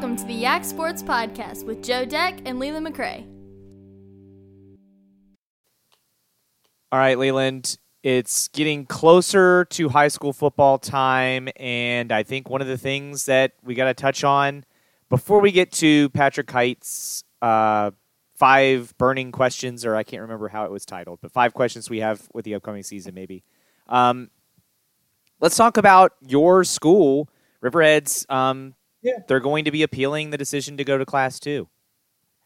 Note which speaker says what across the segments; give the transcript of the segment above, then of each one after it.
Speaker 1: Welcome to the Yak Sports Podcast with Joe Deck and Leland McRae.
Speaker 2: All right, Leland, it's getting closer to high school football time, and I think one of the things that we got to touch on before we get to Patrick Hite's uh, five burning questions, or I can't remember how it was titled, but five questions we have with the upcoming season, maybe. Um, let's talk about your school, Riverheads. Um,
Speaker 3: Yeah.
Speaker 2: They're going to be appealing the decision to go to Class 2.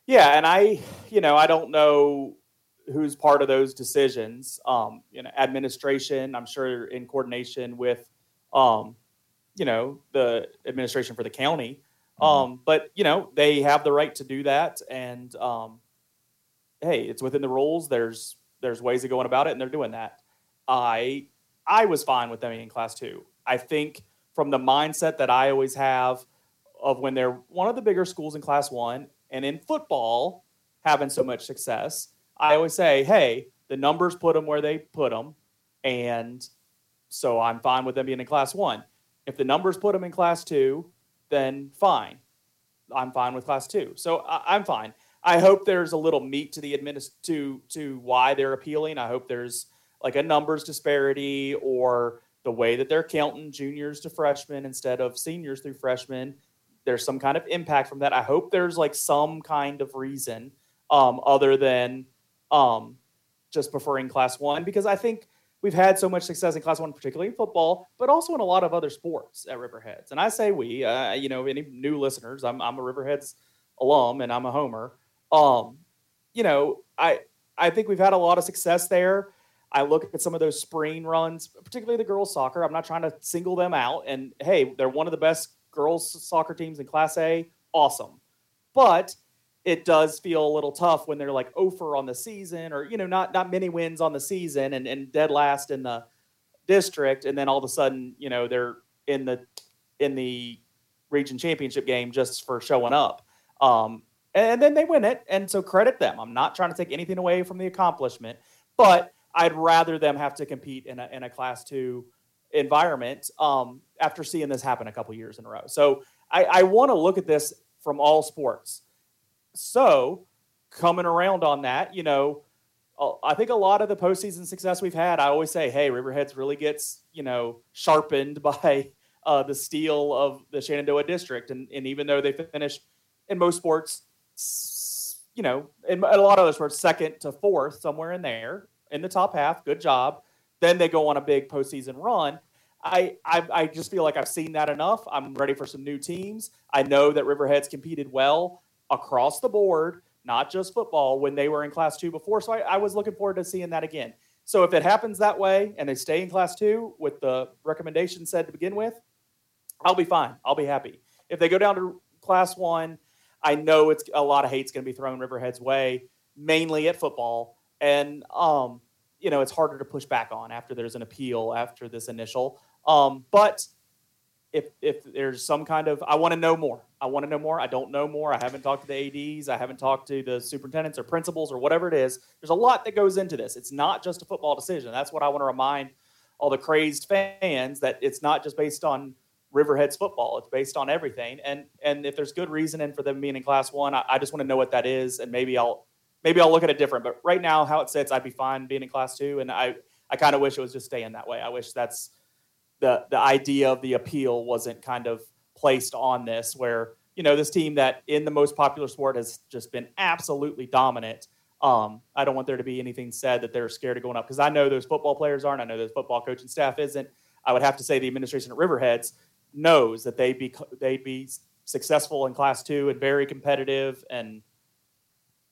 Speaker 3: Yeah, and I, you know, I don't know who's part of those decisions. Um, you know, administration, I'm sure in coordination with, um, you know, the administration for the county. Um, but you know, they have the right to do that, and um, hey, it's within the rules. There's there's ways of going about it, and they're doing that. I I was fine with them being in class two. I think from the mindset that I always have of when they're one of the bigger schools in class one and in football having so much success, I always say, hey, the numbers put them where they put them. And so I'm fine with them being in class one. If the numbers put them in class two, then fine. I'm fine with class two. So I, I'm fine. I hope there's a little meat to the administ- to to why they're appealing. I hope there's like a numbers disparity or the way that they're counting juniors to freshmen instead of seniors through freshmen. There's some kind of impact from that. I hope there's like some kind of reason um, other than um, just preferring class one because I think we've had so much success in class one, particularly in football, but also in a lot of other sports at Riverheads. And I say we, uh, you know, any new listeners, I'm, I'm a Riverheads alum and I'm a homer. Um, you know, I I think we've had a lot of success there. I look at some of those spring runs, particularly the girls soccer. I'm not trying to single them out. And hey, they're one of the best girls soccer teams in Class A. Awesome, but it does feel a little tough when they're like over on the season, or you know, not not many wins on the season, and, and dead last in the district, and then all of a sudden, you know, they're in the in the region championship game just for showing up. Um, and then they win it, and so credit them. I'm not trying to take anything away from the accomplishment, but I'd rather them have to compete in a in a class two environment um, after seeing this happen a couple years in a row. So I, I want to look at this from all sports. So coming around on that, you know, I think a lot of the postseason success we've had, I always say, hey, Riverheads really gets you know sharpened by uh, the steel of the Shenandoah district, and and even though they finished in most sports, you know, in a lot of other sports, second to fourth, somewhere in there in the top half. Good job. Then they go on a big postseason run. I, I I just feel like I've seen that enough. I'm ready for some new teams. I know that Riverheads competed well across the board, not just football, when they were in Class Two before. So I, I was looking forward to seeing that again. So if it happens that way and they stay in Class Two with the recommendation said to begin with, I'll be fine. I'll be happy. If they go down to Class One, I know it's a lot of hate's going to be thrown Riverhead's way, mainly at football, and um, you know it's harder to push back on after there's an appeal after this initial. Um, but if if there's some kind of, I want to know more. I want to know more. I don't know more. I haven't talked to the ads. I haven't talked to the superintendents or principals or whatever it is. There's a lot that goes into this. It's not just a football decision. That's what I want to remind all the crazed fans that it's not just based on Riverheads football. It's based on everything. And and if there's good reasoning for them being in Class One, I, I just want to know what that is, and maybe I'll maybe I'll look at it different. But right now, how it sits, I'd be fine being in Class Two, and I I kind of wish it was just staying that way. I wish that's the the idea of the appeal wasn't kind of placed on this, where you know this team that in the most popular sport has just been absolutely dominant. Um, I don't want there to be anything said that they're scared of going up because I know those football players aren't. I know those football coaching staff isn't. I would have to say the administration at Riverheads knows that they'd be they'd be successful in Class Two and very competitive and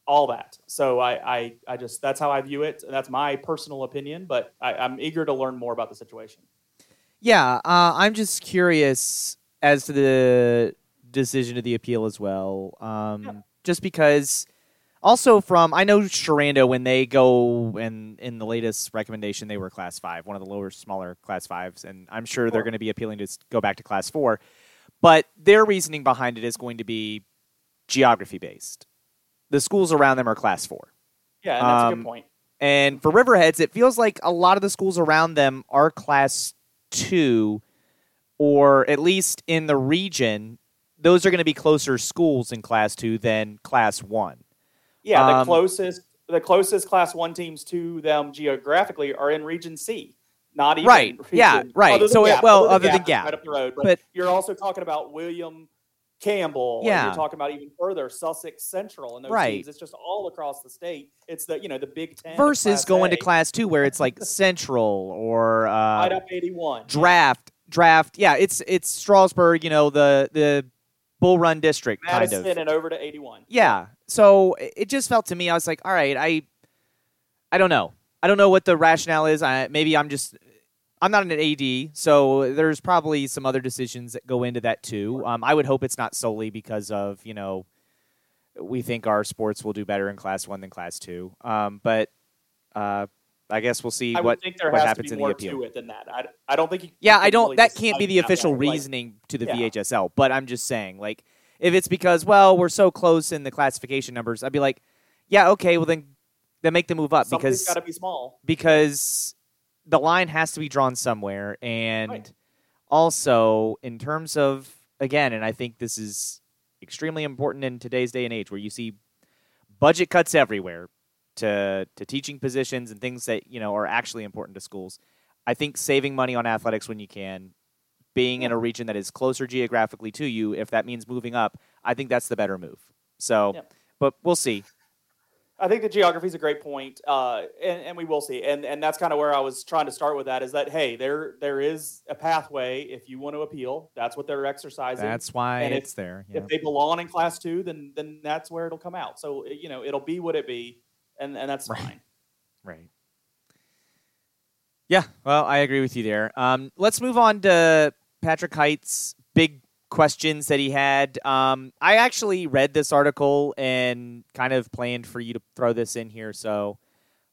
Speaker 3: all that. So I I, I just that's how I view it. That's my personal opinion, but I, I'm eager to learn more about the situation.
Speaker 2: Yeah, uh, I'm just curious as to the decision of the appeal as well. Um,
Speaker 3: Yeah.
Speaker 2: Just because, also from I know Sherando when they go and in the latest recommendation they were class five, one of the lower, smaller class fives, and I'm sure they're going to be appealing to go back to class four. But their reasoning behind it is going to be geography based. The schools around them are class four.
Speaker 3: Yeah, that's a
Speaker 2: Um,
Speaker 3: good point.
Speaker 2: And for Riverheads, it feels like a lot of the schools around them are class two, or at least in the region, those are going to be closer schools in Class Two than Class One.
Speaker 3: Yeah, the
Speaker 2: Um,
Speaker 3: closest the closest Class One teams to them geographically are in Region C. Not even
Speaker 2: Right,
Speaker 3: region-
Speaker 2: yeah, right. So it-
Speaker 3: Gap,
Speaker 2: well,
Speaker 3: other
Speaker 2: other than
Speaker 3: Gap,
Speaker 2: Gap.
Speaker 3: right up the road. But,
Speaker 2: But-
Speaker 3: you're also talking about William Campbell.
Speaker 2: Yeah.
Speaker 3: you're talking about even further Sussex Central and those
Speaker 2: Right.
Speaker 3: teams. It's just all across the state. It's the you know the Big Ten
Speaker 2: Versus going to Class Two, where it's like Central or uh,
Speaker 3: right up 81.
Speaker 2: draft, draft. Yeah, it's it's Strasburg. You know the the Bull Run district kind
Speaker 3: Madison
Speaker 2: of.
Speaker 3: and over to 81.
Speaker 2: Yeah. So it it just felt to me, I was like, all right, I, I don't know, I don't know what the rationale is. I maybe I'm just, I'm not an AD, so there's probably some other decisions that go into that too. Um, I would hope it's not solely because of you know, we think our sports will do better in Class One than Class Two. Um, but uh, I guess we'll see
Speaker 3: I
Speaker 2: what
Speaker 3: think there
Speaker 2: what
Speaker 3: has to
Speaker 2: happens
Speaker 3: be
Speaker 2: in
Speaker 3: more
Speaker 2: the appeal.
Speaker 3: to it than that. I, I don't think. You,
Speaker 2: Yeah, I don't.
Speaker 3: really
Speaker 2: That can't be the official
Speaker 3: way. Like,
Speaker 2: reasoning to the
Speaker 3: yeah.
Speaker 2: VHSL. But I'm just saying, like, if it's because well, we're so close in the classification numbers, I'd be like, yeah, okay, well then, then make the move up
Speaker 3: Something's
Speaker 2: because
Speaker 3: got to be small.
Speaker 2: because the line has to be drawn somewhere, and
Speaker 3: Right.
Speaker 2: also in terms of again, and I think this is extremely important in today's day and age, where you see budget cuts everywhere to to teaching positions and things that you know are actually important to schools. I think saving money on athletics when you can, being in a region that is closer geographically to you, if that means moving up, I think that's the better move. So,
Speaker 3: Yep.
Speaker 2: but we'll see.
Speaker 3: I think the geography is a great point, uh, and, and we will see. And and that's kind of where I was trying to start with that. Is that hey, there there is a pathway if you want to appeal. That's what they're exercising.
Speaker 2: That's why
Speaker 3: And if-
Speaker 2: it's there. yeah.
Speaker 3: if they belong in class two, then then that's where it'll come out. So you know it'll be what it be, and and that's
Speaker 2: Right.
Speaker 3: fine.
Speaker 2: Right. Yeah, well, I agree with you there. Um, let's move on to Patrick Hite's big questions that he had. Um, I actually read this article and kind of planned for you to throw this in here. So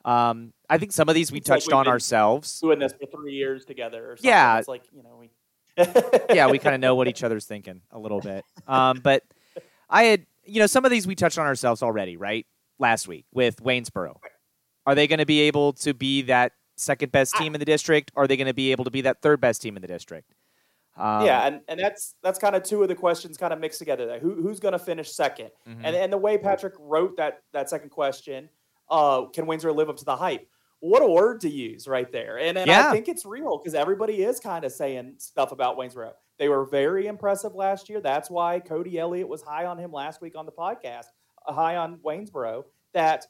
Speaker 2: um, I think some of these we
Speaker 3: It's
Speaker 2: touched
Speaker 3: we've
Speaker 2: on ourselves.
Speaker 3: Doing this for three years together, or something.
Speaker 2: Yeah.
Speaker 3: It's like you know we.
Speaker 2: yeah, we kind of know what each other's thinking a little bit. Um, but I had, you know, some of these we touched on ourselves already, right? Last week with Waynesboro. Are they going to be able to be that second best team in the district? Are they going to be able to be that third best team in the district? Um,
Speaker 3: yeah, and, and that's that's kind of two of the questions kind of mixed together. There, who who's going to finish 2nd
Speaker 2: mhm.
Speaker 3: And and the way Patrick wrote that that second question, uh, can Windsor live up to the hype? What a word to use right there. And, and
Speaker 2: Yeah.
Speaker 3: I think it's real because everybody is kind of saying stuff about Waynesboro. They were very impressive last year. That's why Cody Elliott was high on him last week on the podcast, uh, high on Waynesboro. That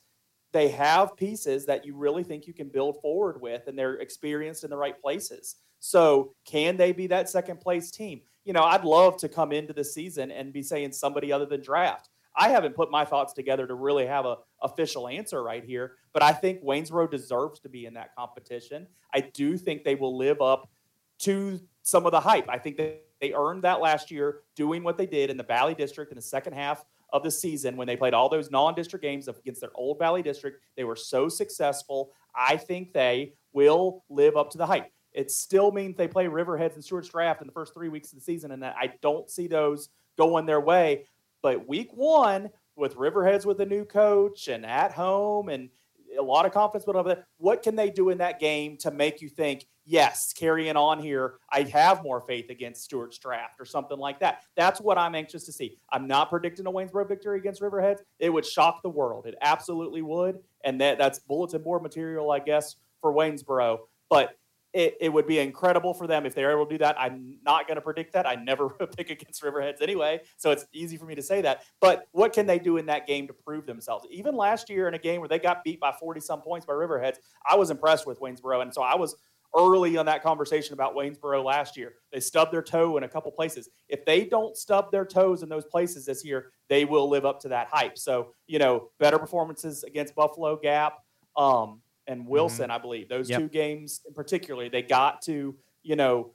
Speaker 3: they have pieces that you really think you can build forward with, and they're experienced in the right places. So, can they be that second place team? You know, I'd love to come into the season and be saying somebody other than draft. I haven't put my thoughts together to really have a official answer right here, but I think Waynesboro deserves to be in that competition. I do think they will live up to some of the hype. I think that they earned that last year doing what they did in the Valley District in the second half of the season when they played all those non-district games against their old Valley District. They were so successful. I think they will live up to the hype. It still means they play Riverheads and Stuarts Draft in the first three weeks of the season, and that I don't see those going their way. But week one, with Riverheads with a new coach and at home and a lot of confidence there, what can they do in that game to make you think, yes, carrying on here, I have more faith against Stuarts Draft or something like that? That's what I'm anxious to see. I'm not predicting a Waynesboro victory against Riverheads. It would shock the world. It absolutely would. And that, that's bulletin board material, I guess, for Waynesboro. But it, it would be incredible for them if they're able to do that. I'm not going to predict that. I never pick against Riverheads anyway, so it's easy for me to say that. But what can they do in that game to prove themselves? Even last year in a game where they got beat by 40 some points by Riverheads, I was impressed with Waynesboro. And so I was early on that conversation about Waynesboro last year. They stubbed their toe in a couple places. If they don't stub their toes in those places this year, they will live up to that hype. So, you know, better performances against Buffalo Gap. Um, and Wilson, I believe. Those
Speaker 2: Yep.
Speaker 3: two games in particular, they got to, you know,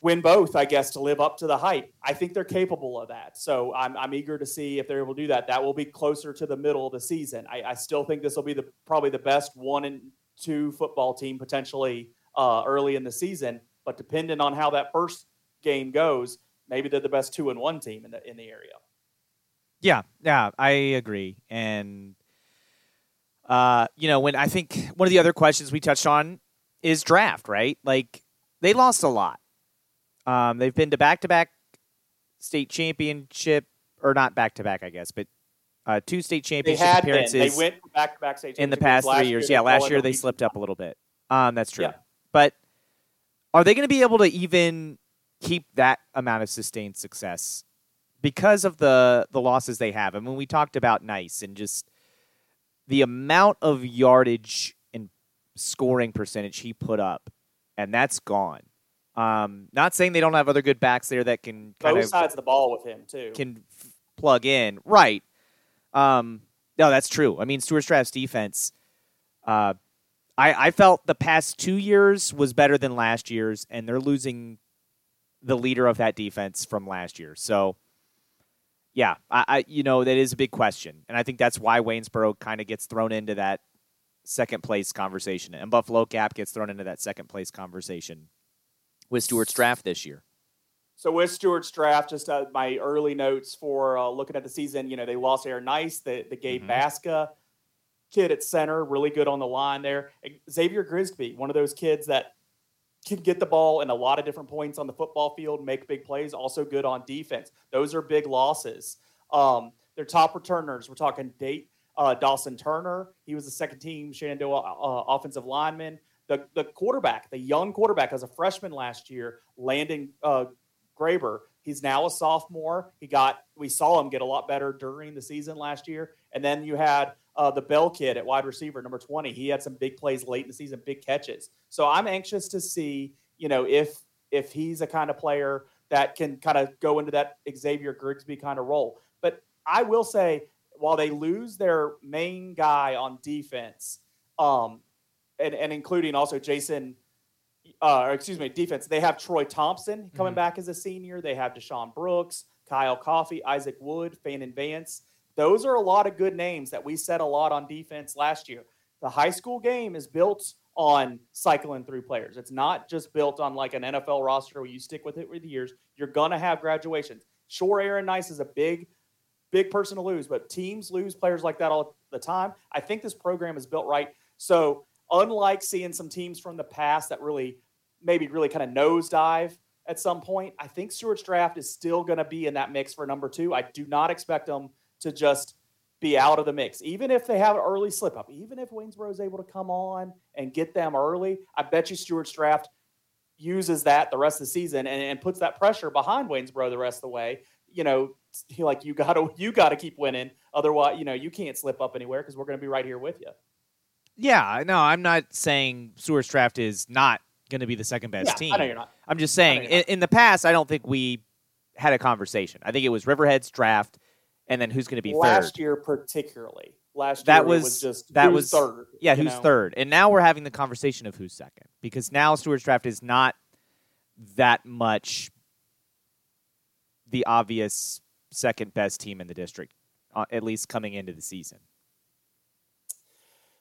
Speaker 3: win both, I guess, to live up to the hype. I think they're capable of that. So I'm, I'm eager to see if they're able to do that. That will be closer to the middle of the season. I, I still think this will be the probably the best one and two football team potentially uh, early in the season. But depending on how that first game goes, maybe they're the best two and one team in the in the area.
Speaker 2: Yeah, yeah, I agree. And uh, you know, when I think one of the other questions we touched on is draft, right? Like they lost a lot. Um, they've been to back to back state championship, or not back to back, I guess, but uh, two state
Speaker 3: They
Speaker 2: championship
Speaker 3: had
Speaker 2: appearances
Speaker 3: been. They went back to back state
Speaker 2: in the past three years.
Speaker 3: they
Speaker 2: yeah, last year they slipped up a little bit. Um, that's true.
Speaker 3: Yeah.
Speaker 2: But are they going to be able to even keep that amount of sustained success because of the the losses they have? I mean, we talked about Nice and just the amount of yardage and scoring percentage he put up, and that's gone. Um, not saying they don't have other good backs there that can kind
Speaker 3: Both
Speaker 2: of
Speaker 3: sides of the ball with him too.
Speaker 2: can f- plug in. Right. Um, no, that's true. I mean, Stuarts Draft's defense. Uh, I I felt the past two years was better than last year's, and they're losing the leader of that defense from last year. So, yeah, I, I you know that is a big question, and I think that's why Waynesboro kind of gets thrown into that second place conversation, and Buffalo Gap gets thrown into that second place conversation with Stuarts Draft this year.
Speaker 3: So with Stuarts Draft, just uh, my early notes for uh, looking at the season. You know, they lost Aaron Nice, the the Gabe
Speaker 2: Mhm.
Speaker 3: Basca kid at center, really good on the line there. Xavier Grigsby, one of those kids that can get the ball in a lot of different points on the football field, make big plays. Also good on defense. Those are big losses. Um, their top returners, we're talking date uh, Dawson Turner. He was the second team Shenandoah uh, offensive lineman. The the quarterback, the young quarterback, as a freshman last year, Landon uh, Graber. He's now a sophomore. He got we saw him get a lot better during the season last year. And then you had uh, the Bell kid at wide receiver, number twenty. He had some big plays late in the season, big catches. So I'm anxious to see, you know, if if he's a kind of player that can kind of go into that Xavier Grigsby kind of role. But I will say, while they lose their main guy on defense, um, and, and including also Jason uh, or excuse me, defense. They have Troy Thompson coming
Speaker 2: Mhm.
Speaker 3: back as a senior. They have Deshaun Brooks, Kyle Coffey, Isaac Wood, Fannin Vance. Those are a lot of good names that we said a lot on defense last year. The high school game is built on cycling through players. It's not just built on like an NFL roster where you stick with it with the years. You're gonna have graduations. Sure, Aaron Nice is a big, big person to lose, but teams lose players like that all the time. I think this program is built right. So unlike seeing some teams from the past that really maybe really kind of nosedive at some point, I think Stuarts Draft is still to be in that mix for number two. I do not expect them to just be out of the mix, even if they have an early slip up, even if Waynesboro is able to come on and get them early. I bet you Stuarts Draft uses that the rest of the season and, and puts that pressure behind Waynesboro the rest of the way. You know, like you got to you got to keep winning, otherwise, you know, you can't slip up anywhere because we're going to be right here with you.
Speaker 2: Yeah, no, I'm not saying Stuarts Draft is not going to be the second best
Speaker 3: yeah,
Speaker 2: team.
Speaker 3: I know you're not.
Speaker 2: I'm just saying, in, in the past, I don't think we had a conversation. I think it was Riverhead's draft, and then who's going to be
Speaker 3: last
Speaker 2: third.
Speaker 3: year particularly. Last
Speaker 2: That
Speaker 3: year
Speaker 2: was-
Speaker 3: was just
Speaker 2: that was-
Speaker 3: third.
Speaker 2: Yeah, who's
Speaker 3: know?
Speaker 2: third? And now we're having the conversation of who's second because now Stuarts Draft is not that much the obvious second best team in the district, uh, at least coming into the season.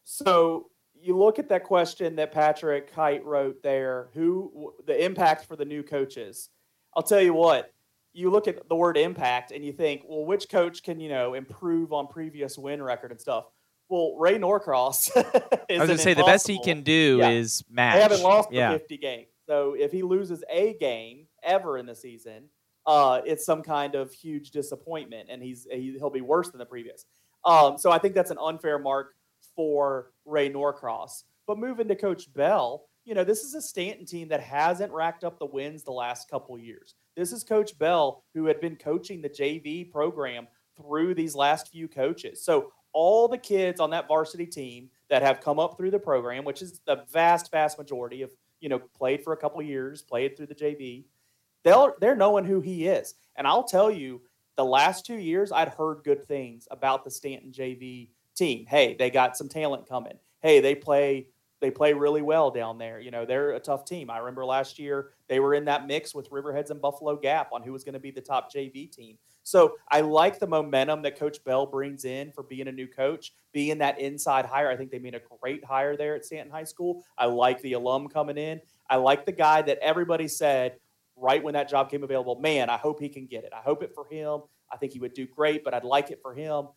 Speaker 3: So you look at that question that Patrick Hite wrote there. Who the impact for the new coaches? I'll tell you what. You look at the word impact and you think, well, which coach can you know improve on previous win record and stuff? Well, Ray Norcross.
Speaker 2: I was going to say the best he can do
Speaker 3: Yeah.
Speaker 2: is match.
Speaker 3: They haven't lost for 50 games. So if he loses a game ever in the season, uh, it's some kind of huge disappointment, and he's he, he'll be worse than the previous. Um, so I think that's an unfair mark for Ray Norcross. But moving to Coach Bell, you know this is a Staunton team that hasn't racked up the wins the last couple years. This is Coach Bell who had been coaching the JV program through these last few coaches. So all the kids on that varsity team that have come up through the program, which is the vast, vast majority of you know played for a couple years, played through the JV, they're they're knowing who he is. And I'll tell you, the last two years, I'd heard good things about the Staunton JV team. Hey, they got some talent coming. Hey, they play they play really well down there. You know, they're a tough team. I remember last year they were in that mix with Riverheads and Buffalo Gap on who was going to be the top JV team. So I like the momentum that Coach Bell brings in for being a new coach, being that inside hire. I think they made a great hire there at Staunton High School. I like the alum coming in. I like the guy that everybody said right when that job came available, man, I hope he can get it. I hope it for him. I think he would do great, but I'd like it for him.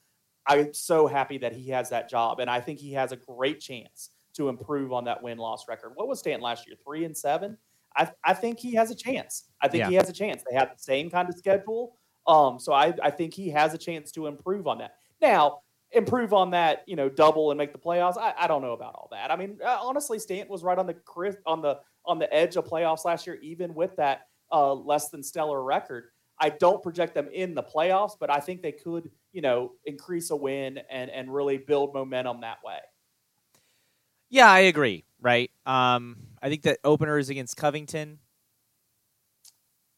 Speaker 3: I'm so happy that he has that job, and I think he has a great chance to improve on that win loss record. What was Staunton last year? Three and seven. I, I think he has a chance. I think
Speaker 2: Yeah.
Speaker 3: he has a chance. They have the same kind of schedule. Um, so I, I think he has a chance to improve on that. Now, improve on that, you know, double and make the playoffs. I, I don't know about all that. I mean, uh, honestly, Staunton was right on the on the on the edge of playoffs last year, even with that uh, less than stellar record. I don't project them in the playoffs, but I think they could, you know, increase a win and and really build momentum that way.
Speaker 2: Yeah, I agree. Right. Um, I think that opener is against Covington.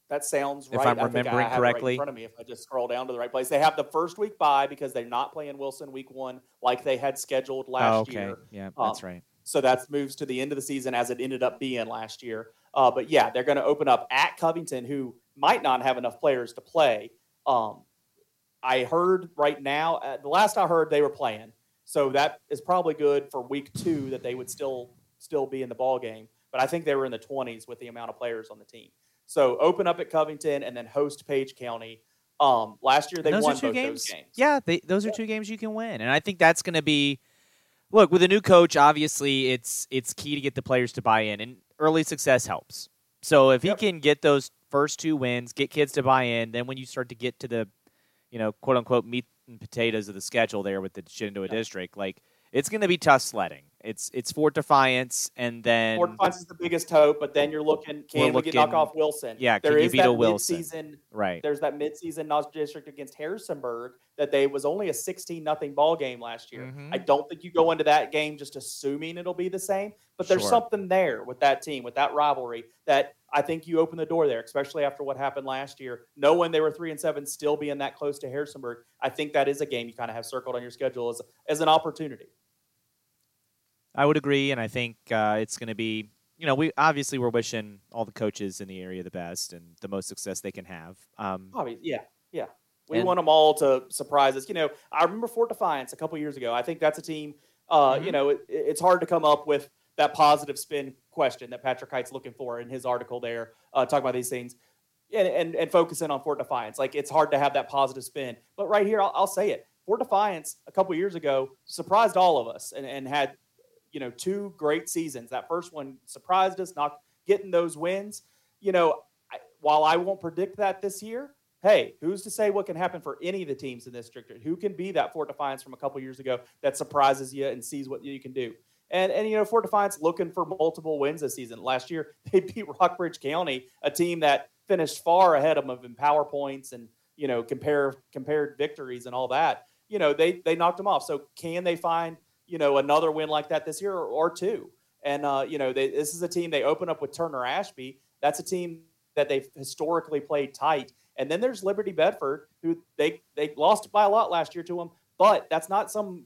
Speaker 3: That sounds
Speaker 2: If
Speaker 3: right.
Speaker 2: I'm
Speaker 3: I I
Speaker 2: remembering
Speaker 3: have it right
Speaker 2: correctly.
Speaker 3: in front of me, if I just scroll down to the right place, they have the first week bye because they're not playing Wilson week one like they had scheduled last
Speaker 2: oh, okay.
Speaker 3: year.
Speaker 2: Yeah,
Speaker 3: Um,
Speaker 2: that's right.
Speaker 3: So that moves to the end of the season as it ended up being last year. Uh, but yeah, they're going to open up at Covington, who might not have enough players to play. Um, I heard right now, uh, the last I heard, they were playing, so that is probably good for week two that they would still still be in the ball game. But I think they were in the 20s with the amount of players on the team. So open up at Covington and then host Page County. Um, last year they won both
Speaker 2: games.
Speaker 3: those games.
Speaker 2: Yeah, they, those are two games you can win, and I think that's going to be. Look, with a new coach, obviously it's it's key to get the players to buy in, and early success helps. So if
Speaker 3: Yep.
Speaker 2: he can get those first two wins, get kids to buy in, then when you start to get to the, you know, quote unquote meat and potatoes of the schedule there with the Shenandoah
Speaker 3: Yeah.
Speaker 2: district, like it's going to be tough sledding. It's it's Fort Defiance, and then
Speaker 3: Fort Defiance is the biggest hope, but then you're looking, can we get knock off Wilson?
Speaker 2: Yeah,
Speaker 3: there
Speaker 2: can you beat
Speaker 3: that
Speaker 2: a Wilson?
Speaker 3: mid-season
Speaker 2: right,
Speaker 3: there's that midseason Nos district against Harrisonburg that they was only a 16 nothing ball game last year.
Speaker 2: Mhm.
Speaker 3: I don't think you go into that game just assuming it'll be the same, but there's
Speaker 2: Sure.
Speaker 3: something there with that team, with that rivalry that I think you open the door there, especially after what happened last year. Knowing they were three and seven, still being that close to Harrisonburg, I think that is a game you kind of have circled on your schedule as as an opportunity.
Speaker 2: I would agree, and I think uh, it's going to be. You know, we obviously we're wishing all the coaches in the area the best and the most success they can have. Um,
Speaker 3: Obviously, yeah, yeah. We
Speaker 2: And-
Speaker 3: want them all to surprise us. You know, I remember Fort Defiance a couple years ago. I think that's a team. Uh,
Speaker 2: Mhm.
Speaker 3: You know, it, it's hard to come up with that positive spin question that Patrick Hite's looking for in his article there, uh, talking about these things, and, and and on Fort Defiance. Like it's hard to have that positive spin, but right here, I'll, I'll say it. Fort Defiance a couple years ago surprised all of us and, and had you know two great seasons. That first one surprised us, not getting those wins. You know, I, while I won't predict that this year, hey, who's to say what can happen for any of the teams in this district? Who can be that Fort Defiance from a couple years ago that surprises you and sees what you can do? And and you know, Fort Defiance looking for multiple wins this season. Last year, they beat Rockbridge County, a team that finished far ahead of them in power points and you know compare compared victories and all that. You know, they they knocked them off. So can they find you know another win like that this year or, or two? And uh, you know, they, this is a team they open up with Turner Ashby. That's a team that they've historically played tight. And then there's Liberty Bedford, who they they lost by a lot last year to them, but that's not some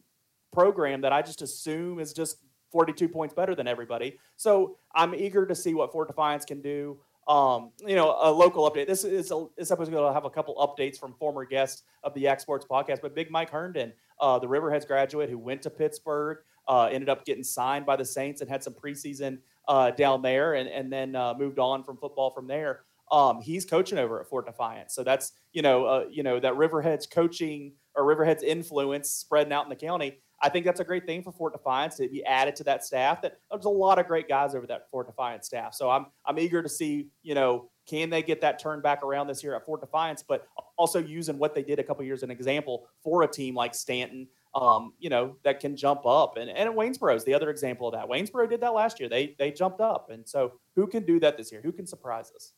Speaker 3: program that I just assume is just 42 points better than everybody. So I'm eager to see what Fort Defiance can do. Um, you know, a local update. This is a, this episode going to have a couple updates from former guests of the Yak Sports podcast. But Big Mike Herndon, uh, the Riverheads graduate who went to Pittsburgh, uh, ended up getting signed by the Saints and had some preseason uh, down there, and and then uh, moved on from football from there. Um, he's coaching over at Fort Defiance, so that's you know uh, you know that Riverheads coaching or Riverheads influence spreading out in the county. I think that's a great thing for Fort Defiance to be added to that staff. That there's a lot of great guys over that Fort Defiance staff. So I'm I'm eager to see you know can they get that turned back around this year at Fort Defiance, but also using what they did a couple years as an example for a team like Staunton, um, you know that can jump up. And and Waynesboro is the other example of that. Waynesboro did that last year. They they jumped up, and so who can do that this year? Who can surprise us?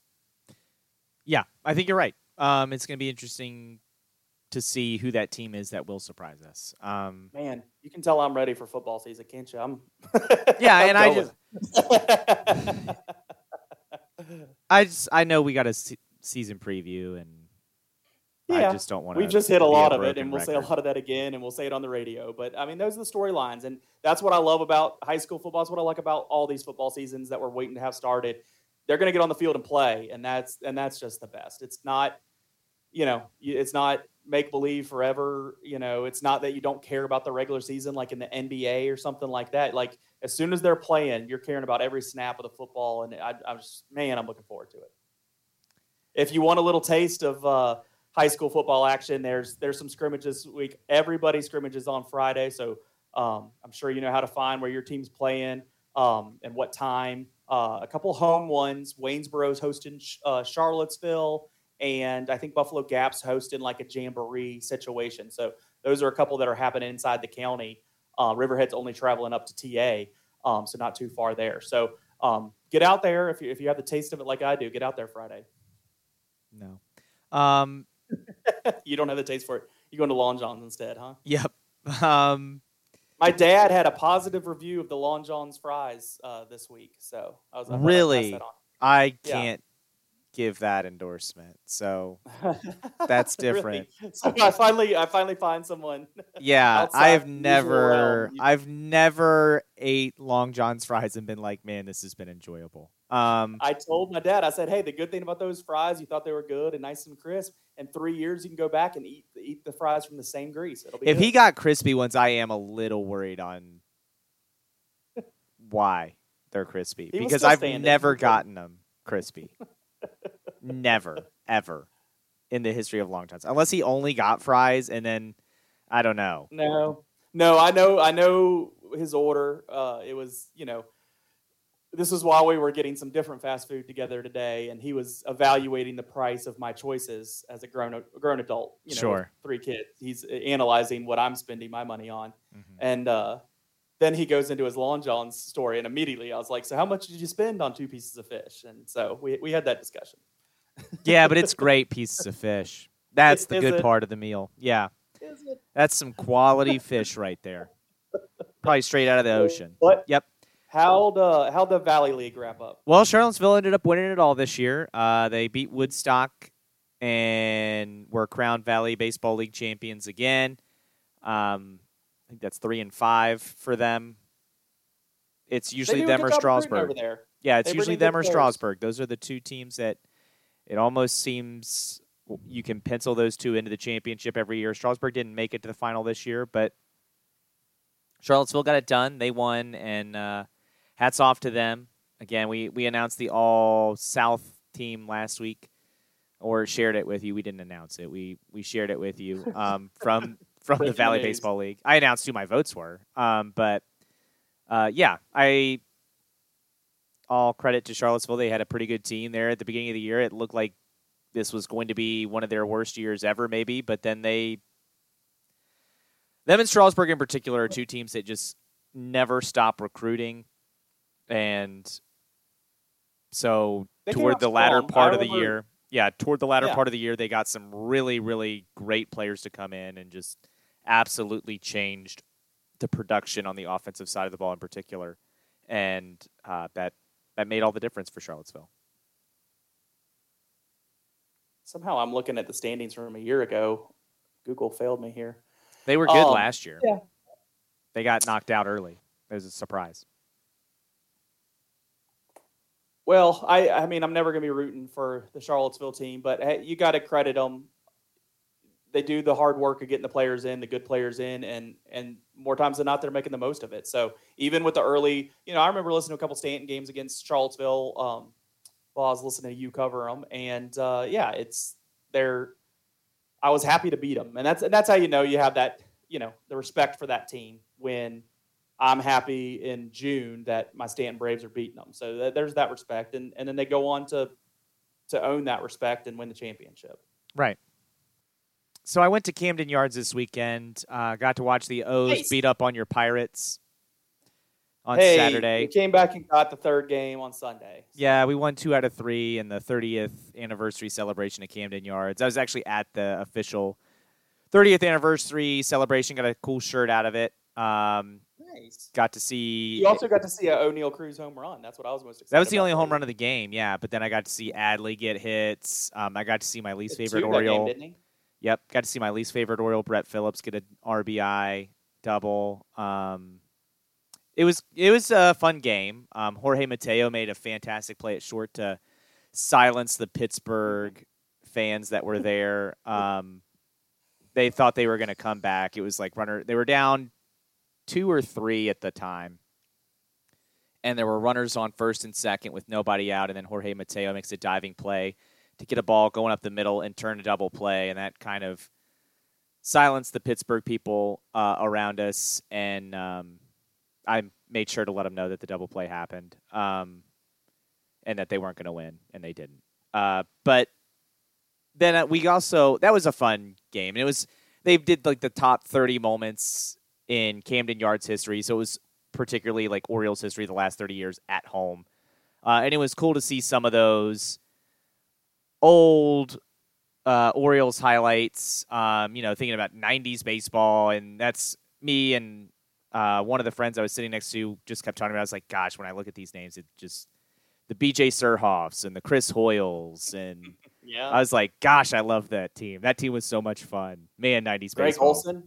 Speaker 2: yeah, I think you're right. Um, it's going to be interesting to see who that team is that will surprise us. Um,
Speaker 3: Man, you can tell I'm ready for football season, can't you? I'm
Speaker 2: Yeah,
Speaker 3: I'm
Speaker 2: and I
Speaker 3: going.
Speaker 2: I just I know we got a se- season preview, and
Speaker 3: Yeah,
Speaker 2: I just don't want to.
Speaker 3: we just hit a lot of it, and we'll say a lot of that again, and we'll say it on the radio. But I mean, those are the storylines, and that's what I love about high school football. It's what I like about all these football seasons that we're waiting to have started. They're going to get on the field and play, and that's and that's just the best. It's not, you know, it's not make believe forever. You know, it's not that you don't care about the regular season like in the NBA or something like that. Like as soon as they're playing, you're caring about every snap of the football, and I, I'm just man, I'm looking forward to it. If you want a little taste of uh, high school football action. There's there's some scrimmages this week. Everybody scrimmages on Friday, so um, I'm sure you know how to find where your team's playing um, and what time. uh, a couple home ones. Waynesboro's hosting uh, Charlottesville, and I think Buffalo Gap's hosting like a jamboree situation. So those are a couple that are happening inside the county. Uh, Riverhead's only traveling up to TA, um, so not too far there. So um, get out there if you if you have the taste of it like I do. Get out there Friday.
Speaker 2: No. Um,
Speaker 3: you don't have the taste for it. You going to Long John's instead, huh?
Speaker 2: Yep. Um,
Speaker 3: my dad had a positive review of the Long John's fries uh, this week, so I was I
Speaker 2: really. I can't give that endorsement. So that's different.
Speaker 3: really? So I finally I finally find someone.
Speaker 2: Yeah, I have never I've never ate Long John's fries and been like, man, this has been enjoyable. Um,
Speaker 3: I told my dad, I said, hey, the good thing about those fries, you thought they were good and nice and crisp. In three years, you can go back and eat eat the fries from the same grease.
Speaker 2: It'll be if
Speaker 3: good.
Speaker 2: he got crispy ones, I am a little worried on why they're crispy because I've never gotten them crispy. Never, ever in the history of Long John's, unless he only got fries and then I don't know.
Speaker 3: No, no, I know, I know his order. Uh, it was, you know, this is why we were getting some different fast food together today, and he was evaluating the price of my choices as a grown grown adult. You know,
Speaker 2: sure,
Speaker 3: three kids. He's analyzing what I'm spending my money on,
Speaker 2: mm-hmm.
Speaker 3: and uh, then he goes into his Long John's story, and immediately I was like, "So how much did you spend on two pieces of fish?" And so we we had that discussion
Speaker 2: yeah, but it's great pieces of fish. That's the good part of the meal. Yeah. That's some quality fish right there. Probably straight out of the ocean.
Speaker 3: What?
Speaker 2: Yep.
Speaker 3: How the how the Valley League wrap up?
Speaker 2: Well, Charlottesville ended up winning it all this year. Uh, they beat Woodstock and were crowned Valley Baseball League champions again. Um, I think that's three and five for them. It's usually them or Strasburg. Yeah, it's
Speaker 3: they
Speaker 2: usually them or Strasburg. Those are the two teams that it almost seems you can pencil those two into the championship every year. Strasburg didn't make it to the final this year, but Charlottesville got it done. They won, and uh, hats off to them. Again, we, we announced the All South team last week, or shared it with you. We didn't announce it. We we shared it with you um, from from the Valley Baseball League. I announced who my votes were, um, but uh, yeah, I all credit to Charlottesville. They had a pretty good team there at the beginning of the year. It looked like this was going to be one of their worst years ever, maybe, but then they, them and Strasburg in particular, are two teams that just never stop recruiting, and so
Speaker 3: they
Speaker 2: toward the latter
Speaker 3: strong.
Speaker 2: part of the year, yeah, toward the latter
Speaker 3: yeah.
Speaker 2: part of the year, they got some really, really great players to come in and just absolutely changed the production on the offensive side of the ball in particular, and uh, that that made all the difference for Charlottesville.
Speaker 3: Somehow I'm looking at the standings from a year ago. Google failed me here.
Speaker 2: They were good um, last year.
Speaker 3: Yeah.
Speaker 2: They got knocked out early. It was a surprise.
Speaker 3: Well, I, I mean, I'm never going to be rooting for the Charlottesville team, but you got to credit them. They do the hard work of getting the players in, the good players in, and and more times than not, they're making the most of it. So even with the early, you know, I remember listening to a couple Staunton games against Charlottesville um, while I was listening to you cover them, and uh, yeah, it's they're. I was happy to beat them, and that's and that's how you know you have that, you know, the respect for that team when I'm happy in June that my Staunton Braves are beating them. So that, there's that respect, and and then they go on to to own that respect and win the championship.
Speaker 2: Right. So I went to Camden Yards this weekend. Uh, got to watch the O's nice. beat up on your Pirates on
Speaker 3: hey,
Speaker 2: Saturday.
Speaker 3: We came back and got the third game on Sunday.
Speaker 2: So. Yeah, we won two out of three in the 30th anniversary celebration at Camden Yards. I was actually at the official 30th anniversary celebration. Got a cool shirt out of it. Um,
Speaker 3: nice.
Speaker 2: Got to see.
Speaker 3: You also got to see a Oneil Cruz home run. That's what I was most excited.
Speaker 2: That was the only home run of the game. Yeah, but then I got to see Adley get hits. Um, I got to see my least
Speaker 3: The
Speaker 2: favorite Oriole.
Speaker 3: game?
Speaker 2: Yep, got to see my least favorite Oriole, Brett Phillips, get an RBI double. Um, it was it was a fun game. Um, Jorge Mateo made a fantastic play at short to silence the Pittsburgh fans that were there. Um, they thought they were going to come back. It was like runner. They were down two or three at the time, and there were runners on first and second with nobody out. And then Jorge Mateo makes a diving play to get a ball going up the middle and turn a double play, and that kind of silenced the Pittsburgh people uh, around us. And um, I made sure to let them know that the double play happened. Um, and that they weren't going to win, and they didn't. Uh, but then uh, we also that was a fun game, and it was they did like the top thirty moments in Camden Yards history, so it was particularly like Orioles history the last thirty years at home, uh, and it was cool to see some of those old uh, Orioles highlights. Um, you know, thinking about '90s baseball, and that's me and uh, one of the friends I was sitting next to just kept talking about. I was like, "Gosh, when I look at these names, it just the B.J. Surhoffs and the Chris Hoiles. and
Speaker 3: Yeah.
Speaker 2: I was like, "Gosh, I love that team. That team was so much fun." Man, '90s
Speaker 3: Greg
Speaker 2: baseball.
Speaker 3: Olson. A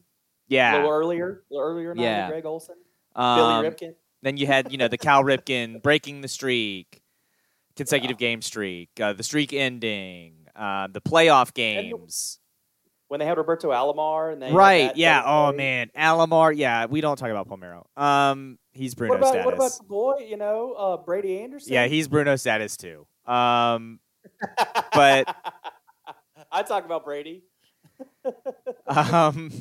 Speaker 2: yeah.
Speaker 3: little earlier. A little earlier
Speaker 2: Yeah.
Speaker 3: Gregg Olson.
Speaker 2: Um,
Speaker 3: Billy Ripken.
Speaker 2: Then you had, you know, the Cal Ripken breaking the streak, consecutive game streak, uh, the streak ending, uh, the playoff games.
Speaker 3: When they had Roberto Alomar and they
Speaker 2: Right? Yeah. Oh man, Alomar. Yeah, we don't talk about Palmeiro. Um, he's Bruno
Speaker 3: What about
Speaker 2: status.
Speaker 3: what about the boy? You know, uh, Brady Anderson.
Speaker 2: yeah, he's Bruno status too. Um, but-
Speaker 3: I talk about Brady.
Speaker 2: um,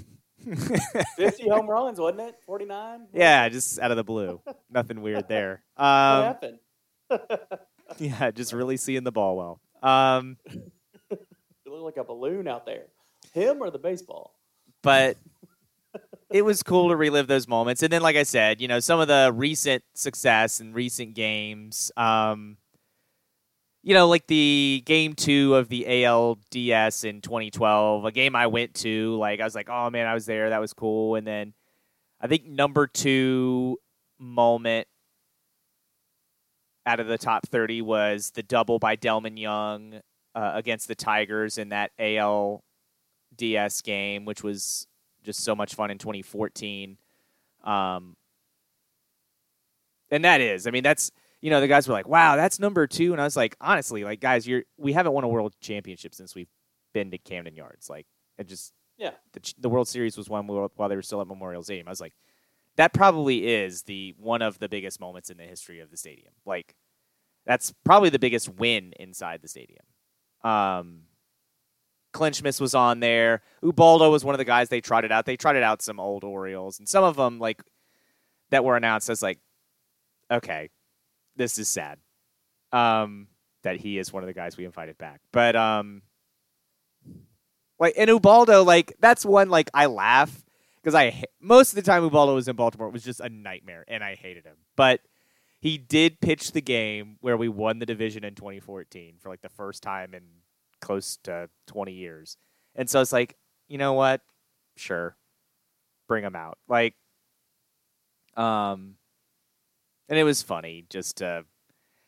Speaker 3: Fifty home runs, wasn't it? Forty nine.
Speaker 2: yeah, just out of the blue. Nothing weird there.
Speaker 3: What
Speaker 2: Um,
Speaker 3: happened?
Speaker 2: yeah, just really seeing the ball well. Um,
Speaker 3: It looked like a balloon out there. Him or the baseball?
Speaker 2: but it was cool to relive those moments. And then, like I said, you know, some of the recent success and recent games, um, you know, like the game two of the ALDS in 2012, a game I went to, like, I was like, oh man, I was there. That was cool. And then I think number two moment out of the top 30 was the double by Delmon Young uh, against the Tigers in that ALDS game, which was just so much fun in 2014. Um, and that is, I mean, that's you know, the guys were like, "Wow, that's number two. and I was like, honestly, like guys, you're we haven't won a world championship since we've been to Camden Yards. Like, it just
Speaker 3: Yeah.
Speaker 2: the the World Series was won while while they were still at Memorial Stadium. I was like, that probably is the one of the biggest moments in the history of the stadium. Like, that's probably the biggest win inside the stadium. Um, Clinchmas was on there. Ubaldo was one of the guys they trotted out. They trotted out some old Orioles, and some of them like that were announced as like, okay, this is sad. Um, that he is one of the guys we invited back, but um, like and Ubaldo, like that's one like I laugh because I most of the time Ubaldo was in Baltimore it was just a nightmare, and I hated him, but. He did pitch the game where we won the division in 2014 for like the first time in close to 20 years. And so it's like, you know what? Sure. Bring him out. Like um and it was funny just to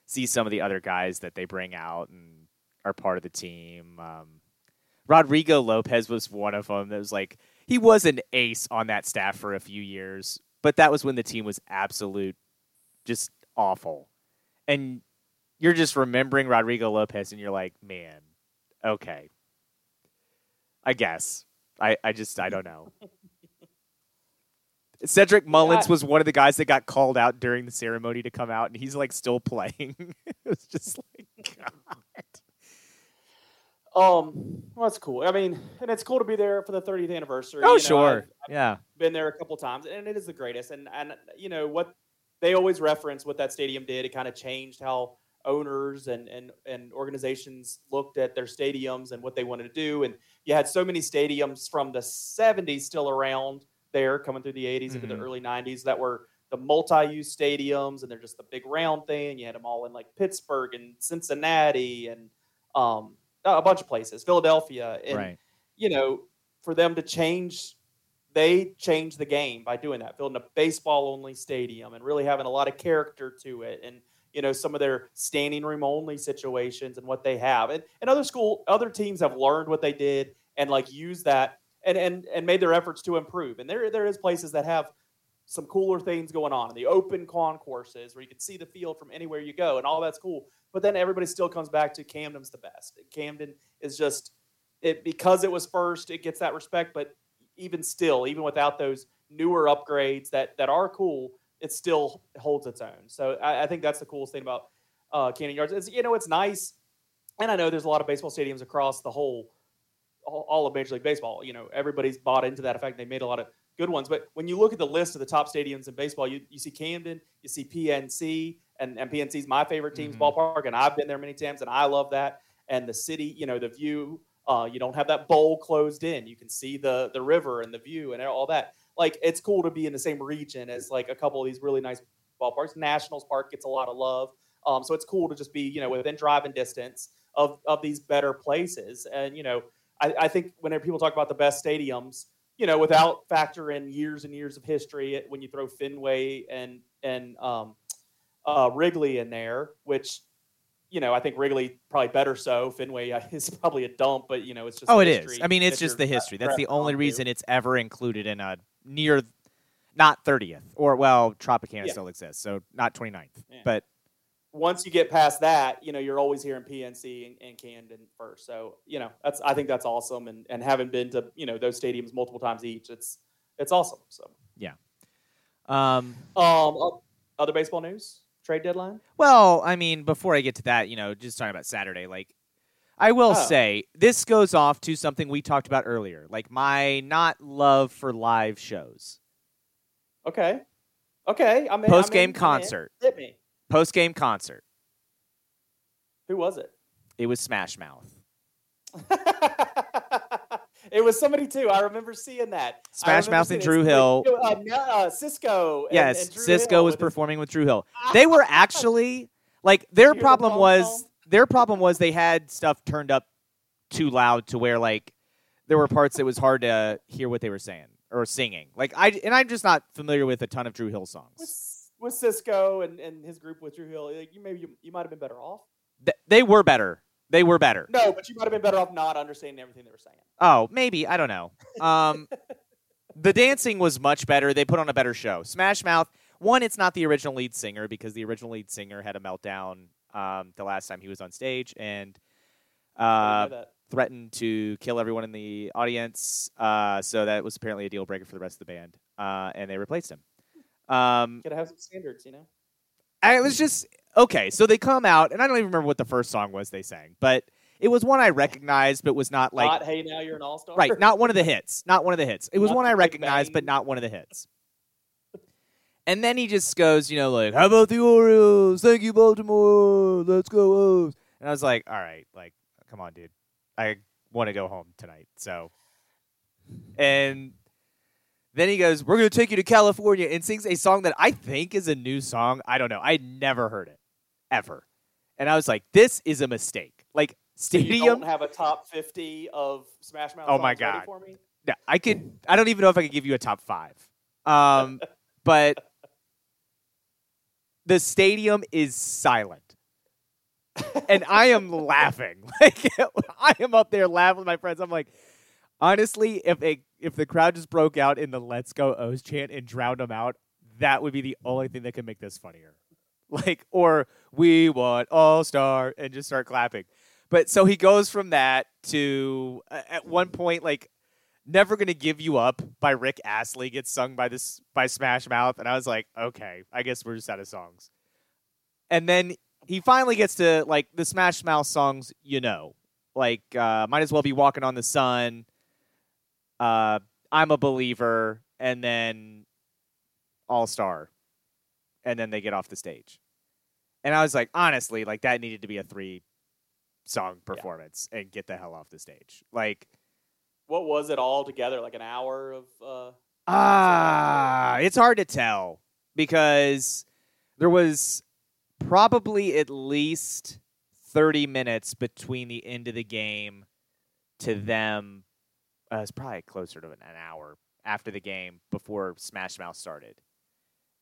Speaker 2: see some of the other guys that they bring out and are part of the team. Um Rodrigo Lopez was one of them. That was like he was an ace on that staff for a few years, but that was when the team was absolute just awful. And you're just remembering Rodrigo Lopez and you're like, man, okay. I guess. I, I just I don't know. Cedric Mullins was one of the guys that got called out during the ceremony to come out and he's like still playing. it was just like God.
Speaker 3: Um, well, that's cool. I mean, and it's cool to be there for the 30th anniversary.
Speaker 2: Oh
Speaker 3: You know,
Speaker 2: sure.
Speaker 3: I've-
Speaker 2: yeah.
Speaker 3: been there a couple times, and it is the greatest. And and you know what they always reference what that stadium did. It kind of changed how owners and and and organizations looked at their stadiums and what they wanted to do. And you had so many stadiums from the 70s still around there, coming through the 80s into the
Speaker 2: Mhm.
Speaker 3: early 90s that were the multi-use stadiums, and they're just the big round thing. You had them all in like Pittsburgh and Cincinnati and um, Uh, a bunch of places, Philadelphia, and
Speaker 2: right.
Speaker 3: you know, for them to change, they changed the game by doing that, building a baseball only stadium and really having a lot of character to it. And, you know, some of their standing room only situations and what they have. And, and other school, other teams have learned what they did and like use that and, and, and made their efforts to improve. And there, there is places that have some cooler things going on in the open concourses where you can see the field from anywhere you go and all that's cool. But then everybody still comes back to Camden's the best. Camden is just it because it was first, it gets that respect. But even still, even without those newer upgrades that that are cool, it still holds its own. So I, I think that's the coolest thing about uh, Yards. Is, you know, it's nice, and I know there's a lot of baseball stadiums across the whole all of Major League Baseball. You know, everybody's bought into that effect. They made a lot of good ones. But when you look at the list of the top stadiums in baseball, you, you see Camden, you see PNC, and and PNC's my favorite team's
Speaker 2: Mhm.
Speaker 3: ballpark, and I've been there many times, and I love that. And the city, you know, the view. Uh, you don't have that bowl closed in. You can see the the river and the view and all that. Like it's cool to be in the same region as like a couple of these really nice ballparks. Nationals Park gets a lot of love, um, so it's cool to just be you know within driving distance of of these better places. And you know, I, I think whenever people talk about the best stadiums, you know, without factor in years and years of history, when you throw Fenway and and um, uh, Wrigley in there, which you know, I think Wrigley probably better so. Fenway uh, is probably a dump, but you know, it's just
Speaker 2: Oh, it is. I mean, it's just the history. That's the only reason it's ever included in a near, not 30th, or well, Tropicana
Speaker 3: Yeah.
Speaker 2: still exists, so not 29th.
Speaker 3: Yeah.
Speaker 2: But
Speaker 3: Once you get past that, you know, you're always hearing PNC and, and Camden first. So you know, that's I think that's awesome. And and having been to you know those stadiums multiple times each, it's it's awesome. So
Speaker 2: yeah.
Speaker 3: um, um, other baseball news, trade deadline.
Speaker 2: Well, I mean, before I get to that, you know, just talking about Saturday, like I will
Speaker 3: Oh.
Speaker 2: say this goes off to something we talked about earlier, like my not love for live shows.
Speaker 3: Okay, okay. I'm in,
Speaker 2: Post game
Speaker 3: in, in.
Speaker 2: concert.
Speaker 3: Hit me.
Speaker 2: Post game concert.
Speaker 3: Who was it?
Speaker 2: It was Smash Mouth.
Speaker 3: it was somebody too. I remember seeing that.
Speaker 2: Smash Mouth and.
Speaker 3: Dru
Speaker 2: Hill.
Speaker 3: Uh, uh, Sisqó. and-
Speaker 2: yes,
Speaker 3: and
Speaker 2: Sisqó
Speaker 3: Hill
Speaker 2: was
Speaker 3: with his-
Speaker 2: performing with Dru Hill. They were actually like their problem was their problem was they had stuff turned up too loud to where like there were parts that was hard to hear what they were saying or singing. Like I and I'm just not familiar with a ton of Dru Hill songs.
Speaker 3: With, Sisqó and, and his group with Dru Hill. Like, you maybe you, you might have been better off.
Speaker 2: Th- they were better. They were better.
Speaker 3: No, but you might have been better off not understanding everything they were saying.
Speaker 2: Oh, maybe I don't know. Um, the dancing was much better. They put on a better show. Smash Mouth. One, it's not the original lead singer because the original lead singer had a meltdown um, the last time he was on stage and uh,
Speaker 3: didn't know that.
Speaker 2: threatened to kill everyone in the audience. Uh, so that was apparently a deal breaker for the rest of the band, uh, and they replaced him. Um,
Speaker 3: Gotta have some standards, you know.
Speaker 2: I, it was just okay. So they come out, and I don't even remember what the first song was they sang, but it was one I recognized, but was not like
Speaker 3: not hey now you're an all star.
Speaker 2: Right, not one of the hits. Not one of the hits. It was
Speaker 3: Not
Speaker 2: one I recognized, but not one of the hits. And then he just goes, you know, like, "How about the Orioles? Thank you, Baltimore. Let's go O's." And I was like, "All right, like, come on, dude. I want to go home tonight." So, and then he goes, "We're gonna take you to California," and sings a song that I think is a new song. I don't know. I never heard it ever, and I was like, "This is a mistake." Like
Speaker 3: So you
Speaker 2: stadium
Speaker 3: don't have a top fifty of Smash Mouth.
Speaker 2: Oh my God.
Speaker 3: For me?
Speaker 2: Yeah, I could. I don't even know if I could give you a top five. Um, but the stadium is silent, and I am laughing. Like I am up there laughing with my friends. I'm like, honestly, if a if the crowd just broke out in the "Let's Go O's" chant and drowned them out, that would be the only thing that could make this funnier. Like, or we want all star and just start clapping. But so he goes from that to uh, at one point like Never Gonna Give You Up by Rick Astley gets sung by this by Smash Mouth, and I was like, okay, I guess we're just out of songs. And then he finally gets to like the Smash Mouth songs, you know, like uh, might as well be walking on the sun. Uh, I'm a believer, and then All Star, and then they get off the stage. And I was like, honestly, like that needed to be a three song performance and get the hell off the stage. Like,
Speaker 3: What was it all together? Like an hour of. Uh,
Speaker 2: Ah, it's hard to tell because there was probably at least 30 minutes between the end of the game to them. Uh, it's probably closer to an hour after the game before Smash Mouth started.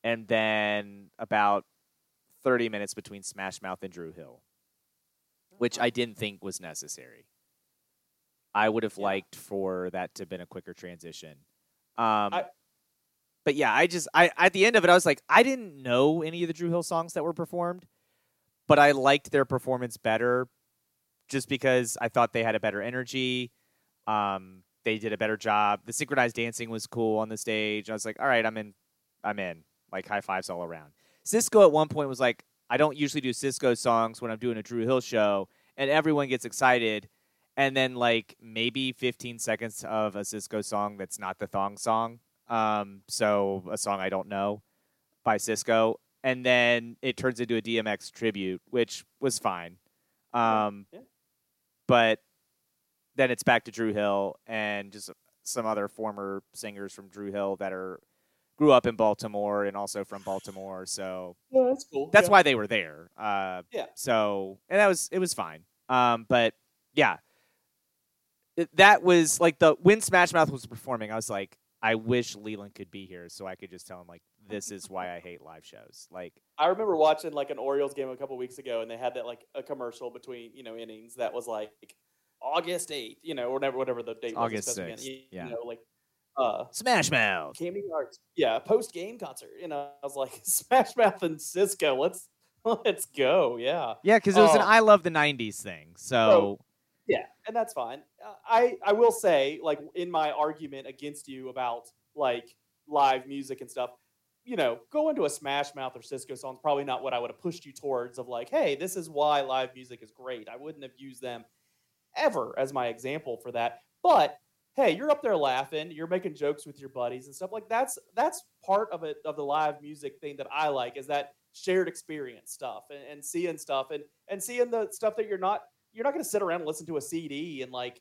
Speaker 2: And then about 30 minutes between Smash Mouth and Dru Hill, which I didn't think was necessary. I would have
Speaker 3: Yeah.
Speaker 2: liked for that to have been a quicker transition. Um,
Speaker 3: I-
Speaker 2: but yeah, I just I at the end of it, I was like, I didn't know any of the Dru Hill songs that were performed, but I liked their performance better, just because I thought they had a better energy. Um, they did a better job. The synchronized dancing was cool on the stage. I was like, all right, I'm in, I'm in. Like high fives all around. Sisqó at one point was like, I don't usually do Sisqó songs when I'm doing a Dru Hill show, and everyone gets excited. And then like maybe 15 seconds of a Sisqó song that's not the thong song. Um, so a song I don't know by Sisqó. and then it turns into a DMX tribute, which was fine. Um,
Speaker 3: Yeah.
Speaker 2: But then it's back to Dru Hill and just some other former singers from Dru Hill that are grew up in Baltimore and also from Baltimore. So
Speaker 3: Yeah, that's cool.
Speaker 2: that's
Speaker 3: yeah.
Speaker 2: why they were there. Uh,
Speaker 3: Yeah.
Speaker 2: So and that was it was fine. Um, but yeah, it, that was like the when Smash Mouth was performing. I was like, I wish Leland could be here so I could just tell him like, this is why I hate live shows. Like,
Speaker 3: I remember watching like an Orioles game a couple weeks ago, and they had that like a commercial between you know innings that was like August eighth, you know, or whatever whatever the date was.
Speaker 2: August
Speaker 3: specific,
Speaker 2: 6th,
Speaker 3: You,
Speaker 2: yeah.
Speaker 3: you know, like uh,
Speaker 2: Smash Mouth.
Speaker 3: Camden Yards, yeah, post game concert. You know, I was like Smash Mouth and Sisqó. Let's let's go. Yeah,
Speaker 2: Yeah, because it was an
Speaker 3: Um,
Speaker 2: I love the '90s thing. So
Speaker 3: yeah, and that's fine. Uh, I I will say like in my argument against you about like live music and stuff. You know, going to a Smash Mouth or Sisqó song is probably not what I would have pushed you towards. Of like, hey, this is why live music is great. I wouldn't have used them ever as my example for that. But hey, you're up there laughing, you're making jokes with your buddies and stuff like that's that's part of it of the live music thing that I like is that shared experience stuff and, and seeing stuff and and seeing the stuff that you're not you're not going to sit around and listen to a CD and like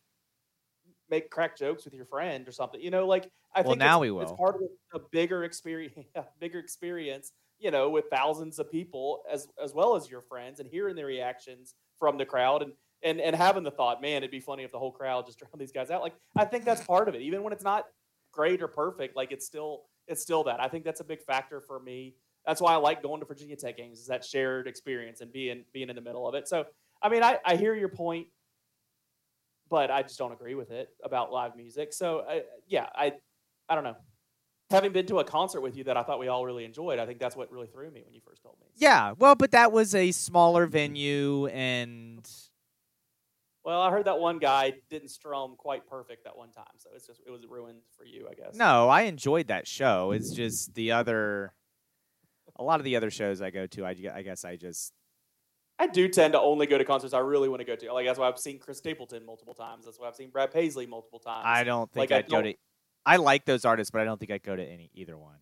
Speaker 3: make crack jokes with your friend or something. You know, like I
Speaker 2: Well,
Speaker 3: think
Speaker 2: now
Speaker 3: it's,
Speaker 2: we
Speaker 3: it's part of a bigger experience, bigger experience. You know, with thousands of people as as well as your friends, and hearing the reactions from the crowd, and and and having the thought, man, it'd be funny if the whole crowd just drowned these guys out. Like I think that's part of it, even when it's not great or perfect. Like it's still it's still that. I think that's a big factor for me. That's why I like going to Virginia Tech games is that shared experience and being being in the middle of it. So I mean, I, I hear your point, but I just don't agree with it about live music. So I, yeah, I I don't know. Having been to a concert with you that I thought we all really enjoyed, I think that's what really threw me when you first told me.
Speaker 2: yeah, well, but that was a smaller venue, and
Speaker 3: Well, I heard that one guy didn't strum quite perfect that one time, so it's just it was ruined for you, I guess.
Speaker 2: no, I enjoyed that show. It's just the other, a lot of the other shows I go to, I, I guess I just
Speaker 3: I do tend to only go to concerts I really want to go to. Like that's why I've seen Chris Stapleton multiple times. That's why I've seen Brad Paisley multiple times.
Speaker 2: I don't think
Speaker 3: Like, I
Speaker 2: I'd go to. I like those artists, but I don't think I'd go to any either one.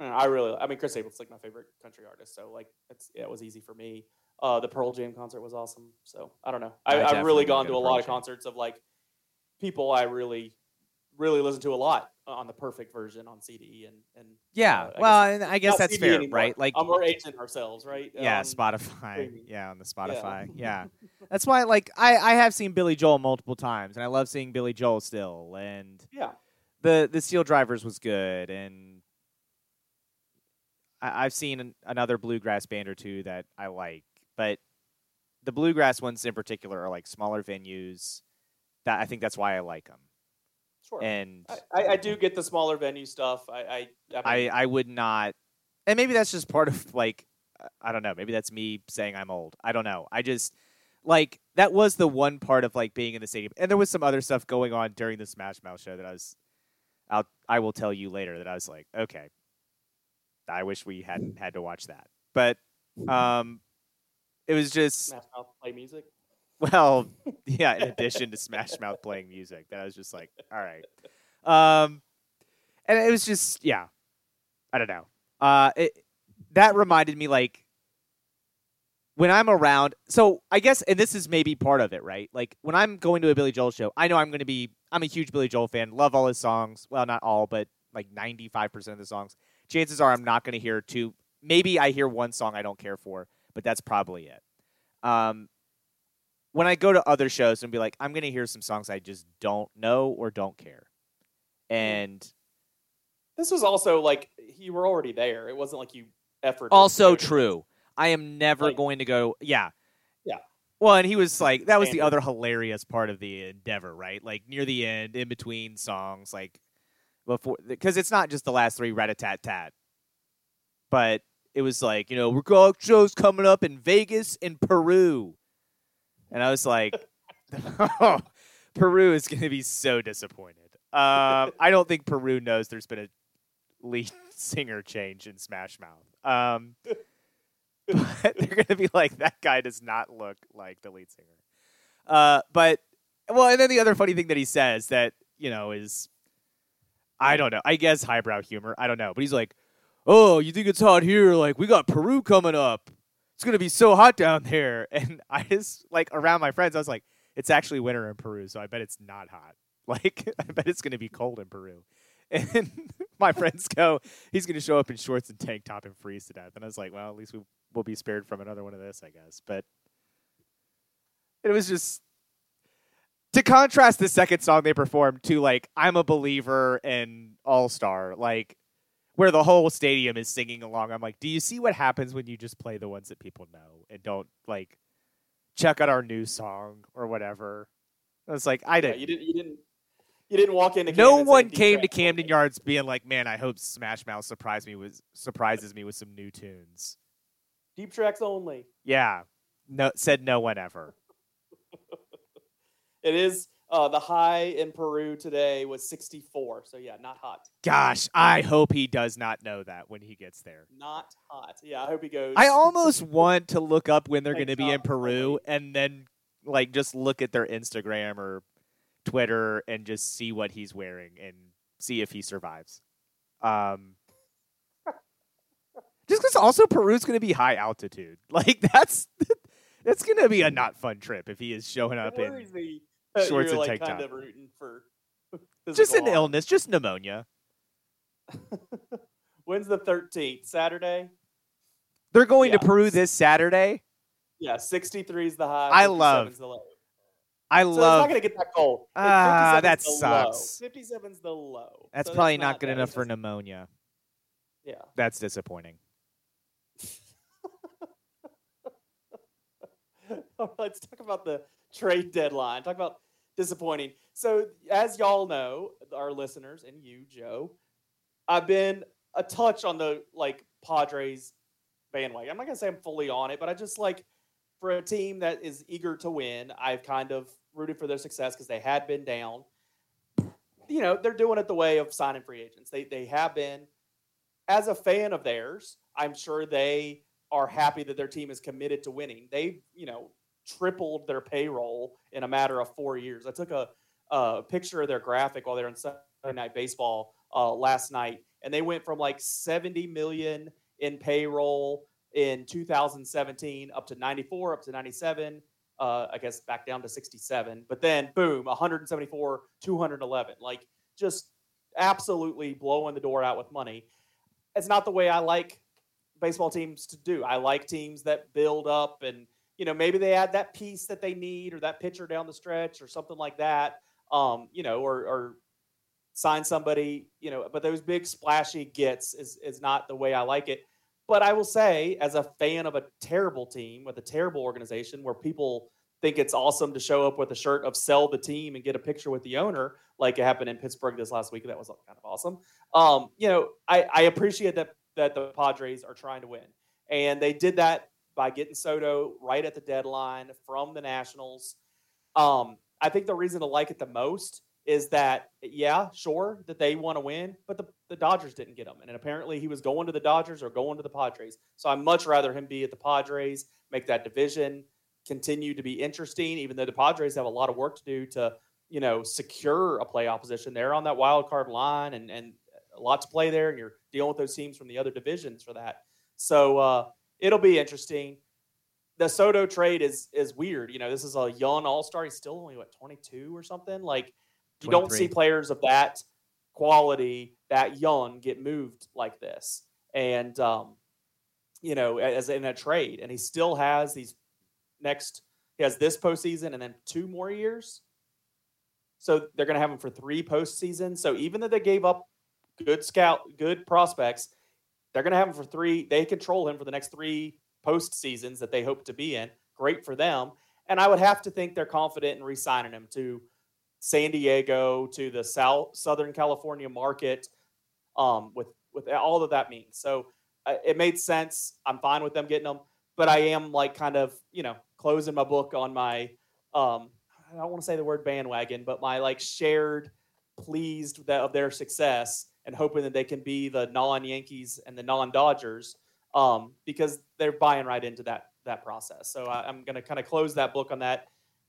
Speaker 3: Uh, I really, I mean, Chris Stapleton's like my favorite country artist, so like it's yeah, it was easy for me. Uh, the Pearl Jam concert was awesome, so I don't know. I,
Speaker 2: I
Speaker 3: I've really gone to a lot of concerts of like people I really, really listen to a lot on the perfect version on CD and and
Speaker 2: Yeah,
Speaker 3: Uh,
Speaker 2: well, and I guess that's
Speaker 3: CD
Speaker 2: fair,
Speaker 3: anymore.
Speaker 2: right? Like,
Speaker 3: um, we're aging ourselves, right?
Speaker 2: yeah,
Speaker 3: Um,
Speaker 2: Spotify, yeah, on the Spotify, yeah. That's why, like, I I have seen Billy Joel multiple times, and I love seeing Billy Joel still, and
Speaker 3: yeah.
Speaker 2: the the Steel Drivers was good, and I, I've seen an, another bluegrass band or two that I like, but the bluegrass ones in particular are like smaller venues. That I think that's why I like them,
Speaker 3: Sure.
Speaker 2: and
Speaker 3: I, I, I do get the smaller venue stuff. I I,
Speaker 2: I
Speaker 3: mean,
Speaker 2: I would not, and maybe that's just part of like I don't know. Maybe that's me saying I'm old. I don't know. I just like that was the one part of like being in the stadium, and there was some other stuff going on during the Smash Mouth show that I was. I'll I will tell you later that I was like, okay, I wish we hadn't had to watch that, but um, it was just
Speaker 3: Smash Mouth play music.
Speaker 2: well, yeah. In addition to Smash Mouth playing music, that I was just like, all right. Um, and it was just, yeah. I don't know. Uh, it that reminded me like when I'm around. So I guess, and this is maybe part of it, right? Like when I'm going to a Billy Joel show, I know I'm going to be. I'm a huge Billy Joel fan. Love all his songs. Well, not all, but like 95 percent of the songs. Chances are I'm not going to hear two. Maybe I hear one song I don't care for, but that's probably it. Um, when I go to other shows and be like, I'm going to hear some songs I just don't know or don't care. And
Speaker 3: This was also like you were already there. It wasn't like you effort.
Speaker 2: also true. I am never
Speaker 3: Like-
Speaker 2: going to go, yeah.
Speaker 3: Yeah.
Speaker 2: Well, and he was like, that was the other hilarious part of the endeavor, right? Like near the end, in between songs, like before, because it's not just the last three rat a tat tat, but it was like, you know, we're got shows coming up in Vegas and Peru. And I was like, oh, Peru is going to be so disappointed. Um, I don't think Peru knows there's been a lead singer change in Smash Mouth. Um, but they're going to be like, that guy does not look like the lead singer. Uh, but, well, and then the other funny thing that he says that, you know, is, I don't know, I guess highbrow humor. I don't know. But he's like, oh, you think it's hot here? Like we got Peru coming up. It's gonna be so hot down there. And I just like around my friends, I was like, it's actually winter in Peru, so I bet it's not hot. Like I bet it's gonna be cold in Peru. And my friends go, he's gonna show up in shorts and tank top and freeze to death. And I was like, well, at least we will be spared from another one of this, I guess. But it was just to contrast the second song they performed to like I'm a believer and All Star, like where the whole stadium is singing along. I'm like, do you see what happens when you just play the ones that people know and don't like check out our new song or whatever? I was like, I didn't.
Speaker 3: Yeah, you didn't. You didn't. You didn't walk into.
Speaker 2: no one came to Camden
Speaker 3: only."
Speaker 2: Yards being like, man, I hope Smash Mouth surprise me with surprises me with some new tunes.
Speaker 3: Deep tracks only.
Speaker 2: Yeah, no, said no one ever.
Speaker 3: It is uh, the high in Peru today was 64. So yeah, not hot.
Speaker 2: Gosh, I hope he does not know that when he gets there.
Speaker 3: Not hot. Yeah, I hope he goes.
Speaker 2: I almost want to look up when they're going to be in Peru and then like just look at their Instagram or Twitter and just see what he's wearing and see if he survives. Um Just cuz also Peru's going to be high altitude. Like that's that's going to be a not fun trip if he is showing up
Speaker 3: Where
Speaker 2: in
Speaker 3: is he? Uh,
Speaker 2: shorts
Speaker 3: you're
Speaker 2: and
Speaker 3: like
Speaker 2: tank
Speaker 3: kind
Speaker 2: top.
Speaker 3: of rooting for.
Speaker 2: just an illness, just pneumonia.
Speaker 3: When's the 13th? Saturday.
Speaker 2: They're going to Peru this Saturday.
Speaker 3: Yeah, 63 is the high.
Speaker 2: I love-
Speaker 3: the low.
Speaker 2: I
Speaker 3: So it's
Speaker 2: love
Speaker 3: not going to get that cold.
Speaker 2: Ah,
Speaker 3: 57
Speaker 2: that
Speaker 3: is the low.
Speaker 2: sucks.
Speaker 3: 57's the low.
Speaker 2: That's
Speaker 3: So
Speaker 2: probably not good enough for pneumonia.
Speaker 3: Yeah.
Speaker 2: That's disappointing.
Speaker 3: All right, let's talk about the trade deadline. Talk about disappointing. So, as y'all know, our listeners and you, Joe, I've been a touch on the like Padres bandwagon. I'm not gonna say I'm fully on it, but I just like for a team that is eager to win. I've kind of rooted for their success because they had been down. You know, they're doing it the way of signing free agents. They they have been. As a fan of theirs, I'm sure they are happy that their team is committed to winning. They, you know, tripled their payroll in a matter of four years. I took a, a picture of their graphic while they were in Sunday Night Baseball uh, last night, and they went from like 70 million in payroll in 2017 up to 94, up to 97. Uh, I guess back down to 67, but then boom, 174, 211. Like just absolutely blowing the door out with money. It's not the way I like baseball teams to do. I like teams that build up and you know maybe they add that piece that they need or that pitcher down the stretch or something like that. Um, you know, or, or sign somebody. You know, but those big splashy gets is is not the way I like it. But I will say, as a fan of a terrible team with a terrible organization where people think it's awesome to show up with a shirt of sell the team and get a picture with the owner, like it happened in Pittsburgh this last week. That was kind of awesome. Um, you know, I, I appreciate that that the Padres are trying to win. And they did that by getting Soto right at the deadline from the Nationals. Um, I think the reason to like it the most is that, yeah, sure, that they want to win, but the, the Dodgers didn't get him. And apparently he was going to the Dodgers or going to the Padres. So I'd much rather him be at the Padres, make that division continue to be interesting, even though the Padres have a lot of work to do to, you know, secure a playoff position. They're on that wild card line and, and a lot to play there, and you're dealing with those teams from the other divisions for that. So uh, it'll be interesting. The Soto trade is is weird. You know, this is a young All Star. He's still only what 22 or something. Like you don't see players of that quality that young get moved like this, and um, you know, as in a trade, and he still has these next. He has this postseason and then two more years. So they're going to have him for three postseasons. So even though they gave up good scout, good prospects. They're going to have him for three. They control him for the next three post seasons that they hope to be in. Great for them. And I would have to think they're confident in re-signing him to San Diego, to the South Southern California market, um, with with all that that means. So uh, it made sense. I'm fine with them getting them, but I am like kind of you know closing my book on my um, I don't want to say the word bandwagon, but my like shared pleased that, of their success and hoping that they can be the non-Yankees and the non-Dodgers um, because they're buying right into that that process. So I, I'm going to kind of close that book on that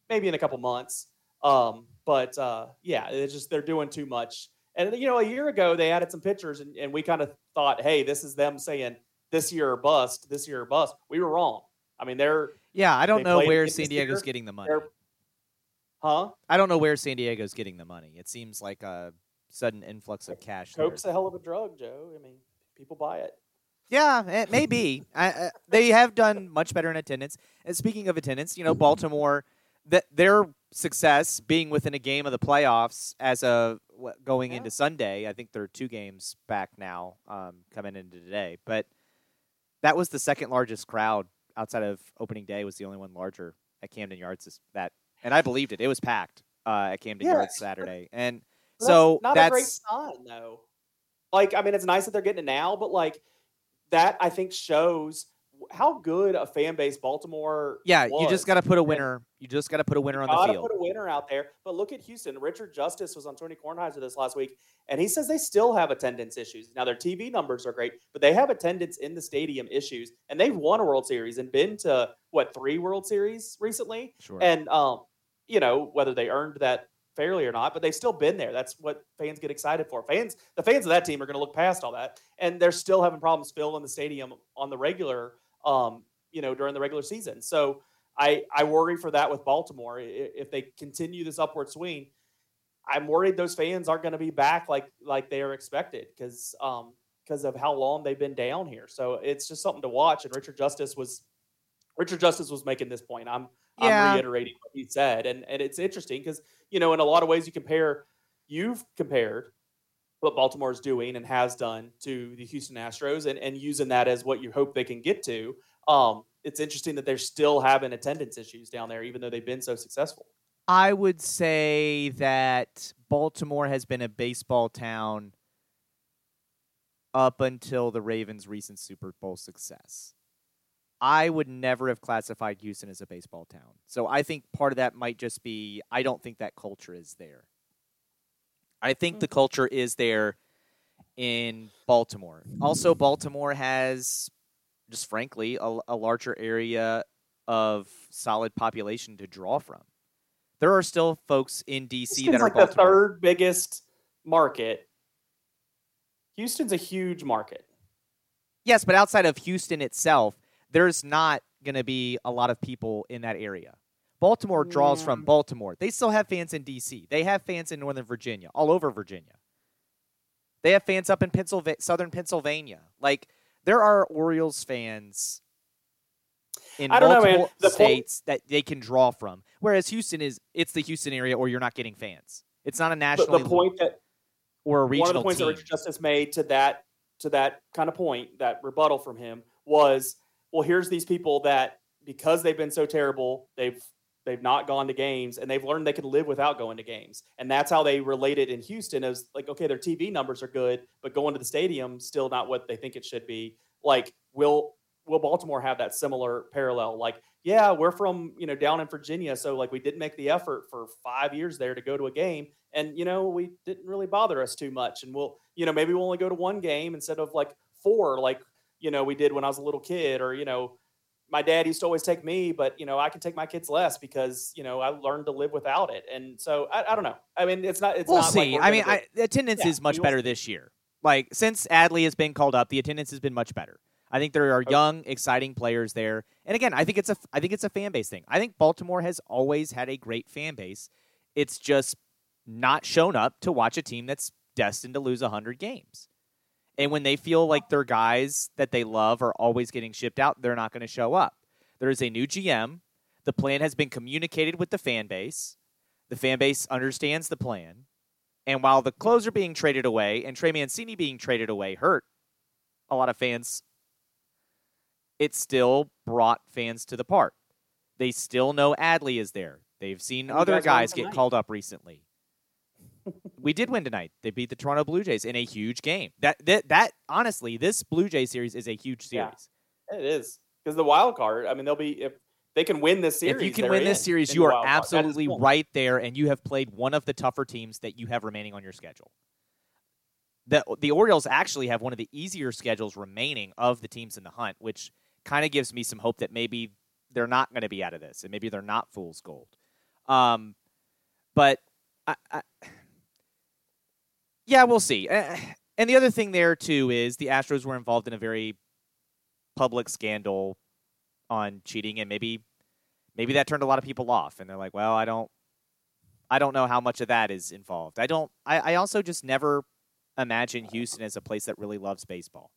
Speaker 3: maybe in a couple months. Um, but uh, yeah, it's just they're doing too much. And you know, a year ago they added some pitchers, and, and we kind of thought, hey, this is them saying this year or bust, this year or bust. We were wrong. I mean, they're
Speaker 2: yeah. I don't know where San Diego's
Speaker 3: here.
Speaker 2: getting the money.
Speaker 3: they're huh?
Speaker 2: I don't know where San Diego's getting the money. It seems like a sudden influx of cash. there.
Speaker 3: Coke's a hell of a drug, Joe. I mean, people buy it.
Speaker 2: Yeah, it may be. I, I, they have done much better in attendance. And speaking of attendance, you know, Baltimore, that their success being within a game of the playoffs as of going
Speaker 3: Yeah.
Speaker 2: into Sunday. I think they're two games back now, um, coming into today. But that was the second largest crowd outside of opening day. Was the only one larger at Camden Yards. That, and I believed it. It was packed uh, at Camden
Speaker 3: Yeah.
Speaker 2: Yards Saturday, and So
Speaker 3: that's not
Speaker 2: that's
Speaker 3: a great sign, though. Like, I mean, it's nice that they're getting it now, but like that, I think shows how good a fan base Baltimore.
Speaker 2: yeah. You just got to put a winner. You just got to put a winner on the field.
Speaker 3: put a winner out there. But look at Houston. Richard Justice was on Tony Kornheiser this last week, and he says they still have attendance issues. Now their TV numbers are great, but they have attendance in the stadium issues, and they've won a World Series and been to what three World Series recently.
Speaker 2: Sure.
Speaker 3: And um, you know whether they earned that fairly or not, but they've still been there. That's what fans get excited for. Fans, the fans of that team are going to look past all that, and they're still having problems filling the stadium on the regular, um, you know, during the regular season. So I I worry for that with Baltimore if they continue this upward swing. I'm worried those fans aren't going to be back like like they are expected because um because of how long they've been down here. So it's just something to watch. And Richard Justice was Richard Justice was making this point. I'm
Speaker 2: Yeah.
Speaker 3: I'm reiterating what he said, and and it's interesting because you know in a lot of ways you compare you've compared what Baltimore is doing and has done to the Houston Astros, and and using that as what you hope they can get to. Um, it's interesting that they're still having attendance issues down there, even though they've been so successful.
Speaker 2: I would say that Baltimore has been a baseball town up until the Ravens' recent Super Bowl success. I would never have classified Houston as a baseball town. So I think part of that might just be I don't think that culture is there. I think the mm. culture is there in Baltimore. Also, Baltimore has, just frankly, a, a larger area of solid population to draw from. There are still folks in DC
Speaker 3: Houston's
Speaker 2: that are
Speaker 3: like the third biggest market. Houston's a huge market.
Speaker 2: Yes, but outside of Houston itself, there's not going to be a lot of people in that area. Baltimore draws from Baltimore. They still have fans in DC. They have fans in Northern Virginia, all over Virginia. They have fans up in Pennsylvania, Southern Pennsylvania. Like there are Orioles fans in
Speaker 3: know,
Speaker 2: multiple
Speaker 3: man. The point-
Speaker 2: states that they can draw from. Whereas Houston is it's the Houston area, or you're not getting fans. It's not a national
Speaker 3: the point that
Speaker 2: or a regional
Speaker 3: one of the points
Speaker 2: team.
Speaker 3: that Richard Justice made to that to that kind of point, that rebuttal from him was, well, here's these people that because they've been so terrible, they've they've not gone to games and they've learned they can live without going to games. And that's how they relate it in Houston as like, okay, their TV numbers are good, but going to the stadium still not what they think it should be. Like, will will Baltimore have that similar parallel? Like, yeah, we're from, you know, down in Virginia, so like we didn't make the effort for 5 years there to go to a game and you know, we didn't really bother us too much and we'll, you know, maybe we'll only go to one game instead of like four like, you know, we did when I was a little kid or, you know, my dad used to always take me, but you know, I can take my kids less because you know I learned to live without it, and so I, I don't know. I mean, it's not. It's
Speaker 2: we'll
Speaker 3: not
Speaker 2: see.
Speaker 3: we're
Speaker 2: I mean, I, the attendance
Speaker 3: Yeah,
Speaker 2: is much better this year. Like since Adley has been called up, the attendance has been much better. I think there are
Speaker 3: Okay.
Speaker 2: young, exciting players there, and again, I think it's a I think it's a fan base thing. I think Baltimore has always had a great fan base. It's just not shown up to watch a team that's destined to lose hundred games. And when they feel like their guys that they love are always getting shipped out, they're not going to show up. There is a new GM. The plan has been communicated with the fan base. The fan base understands the plan. And while the closer being traded away and Trey Mancini being traded away hurt a lot of fans, it still brought fans to the park. They still know Adley is there. They've seen other
Speaker 3: guys
Speaker 2: get called up recently. We did win tonight. They beat the Toronto Blue Jays in a huge game. That that, that honestly, this Blue Jay series is a huge
Speaker 3: Yeah.
Speaker 2: series.
Speaker 3: It is because the wild card. I mean, they'll be if they can win this series.
Speaker 2: if you can win this series, you are
Speaker 3: wild card. That is
Speaker 2: absolutely
Speaker 3: cool.
Speaker 2: right there, and you have played one of the tougher teams that you have remaining on your schedule. The the Orioles actually have one of the easier schedules remaining of the teams in the hunt, which kind of gives me some hope that maybe they're not going to be out of this, and maybe they're not fool's gold. Um, but I, I, Yeah, we'll see. Uh, and the other thing there too is the Astros were involved in a very public scandal on cheating, and maybe maybe that turned a lot of people off, and they're like, well, I don't. I don't know how much of that is involved. I don't. I, I also just never imagine Houston as a place that really loves baseball.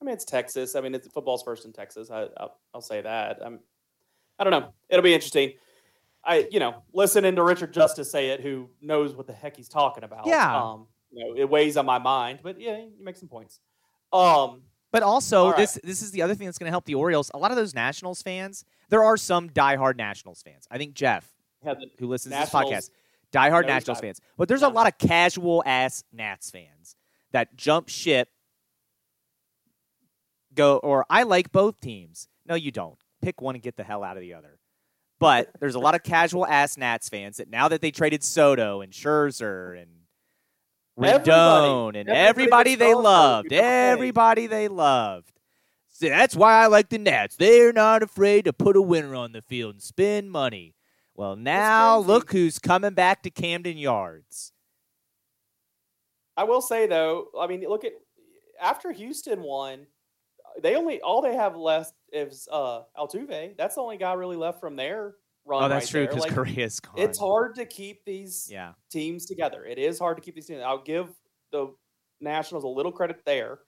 Speaker 3: I mean, it's Texas. I mean, it's football's first in Texas. I, will I'll say that. I'm, I don't know. It'll be interesting. I, you know, listening to Richard Justice say it, who knows what the heck he's talking about.
Speaker 2: Yeah.
Speaker 3: Um, you know, it weighs on my mind, but yeah, you make some points. Um,
Speaker 2: but also, right. this this is the other thing that's going to help the Orioles. A lot of those Nationals fans, there are some diehard Nationals fans. I think Jeff, yeah, who listens Nationals, to this podcast, diehard Nationals fans. But there's a lot of casual ass Nats fans that jump ship, go or I like both teams. No, you don't. Pick one and get the hell out of the other. But there's a lot of casual ass Nats fans that now that they traded Soto and Scherzer and Rendon and everybody, everybody they loved, everybody they loved. So that's why I like the Nats. They're not afraid to put a winner on the field and spend money. Well, now look who's coming back to Camden Yards.
Speaker 3: I will say though, I mean, look at after Houston won, they only all they have left is uh, Altuve. That's the only guy really left from there run.
Speaker 2: Oh, that's
Speaker 3: right
Speaker 2: true because like, Correa's gone.
Speaker 3: It's hard to keep these
Speaker 2: yeah.
Speaker 3: teams together. It is hard to keep these teams. I'll give the Nationals a little credit there.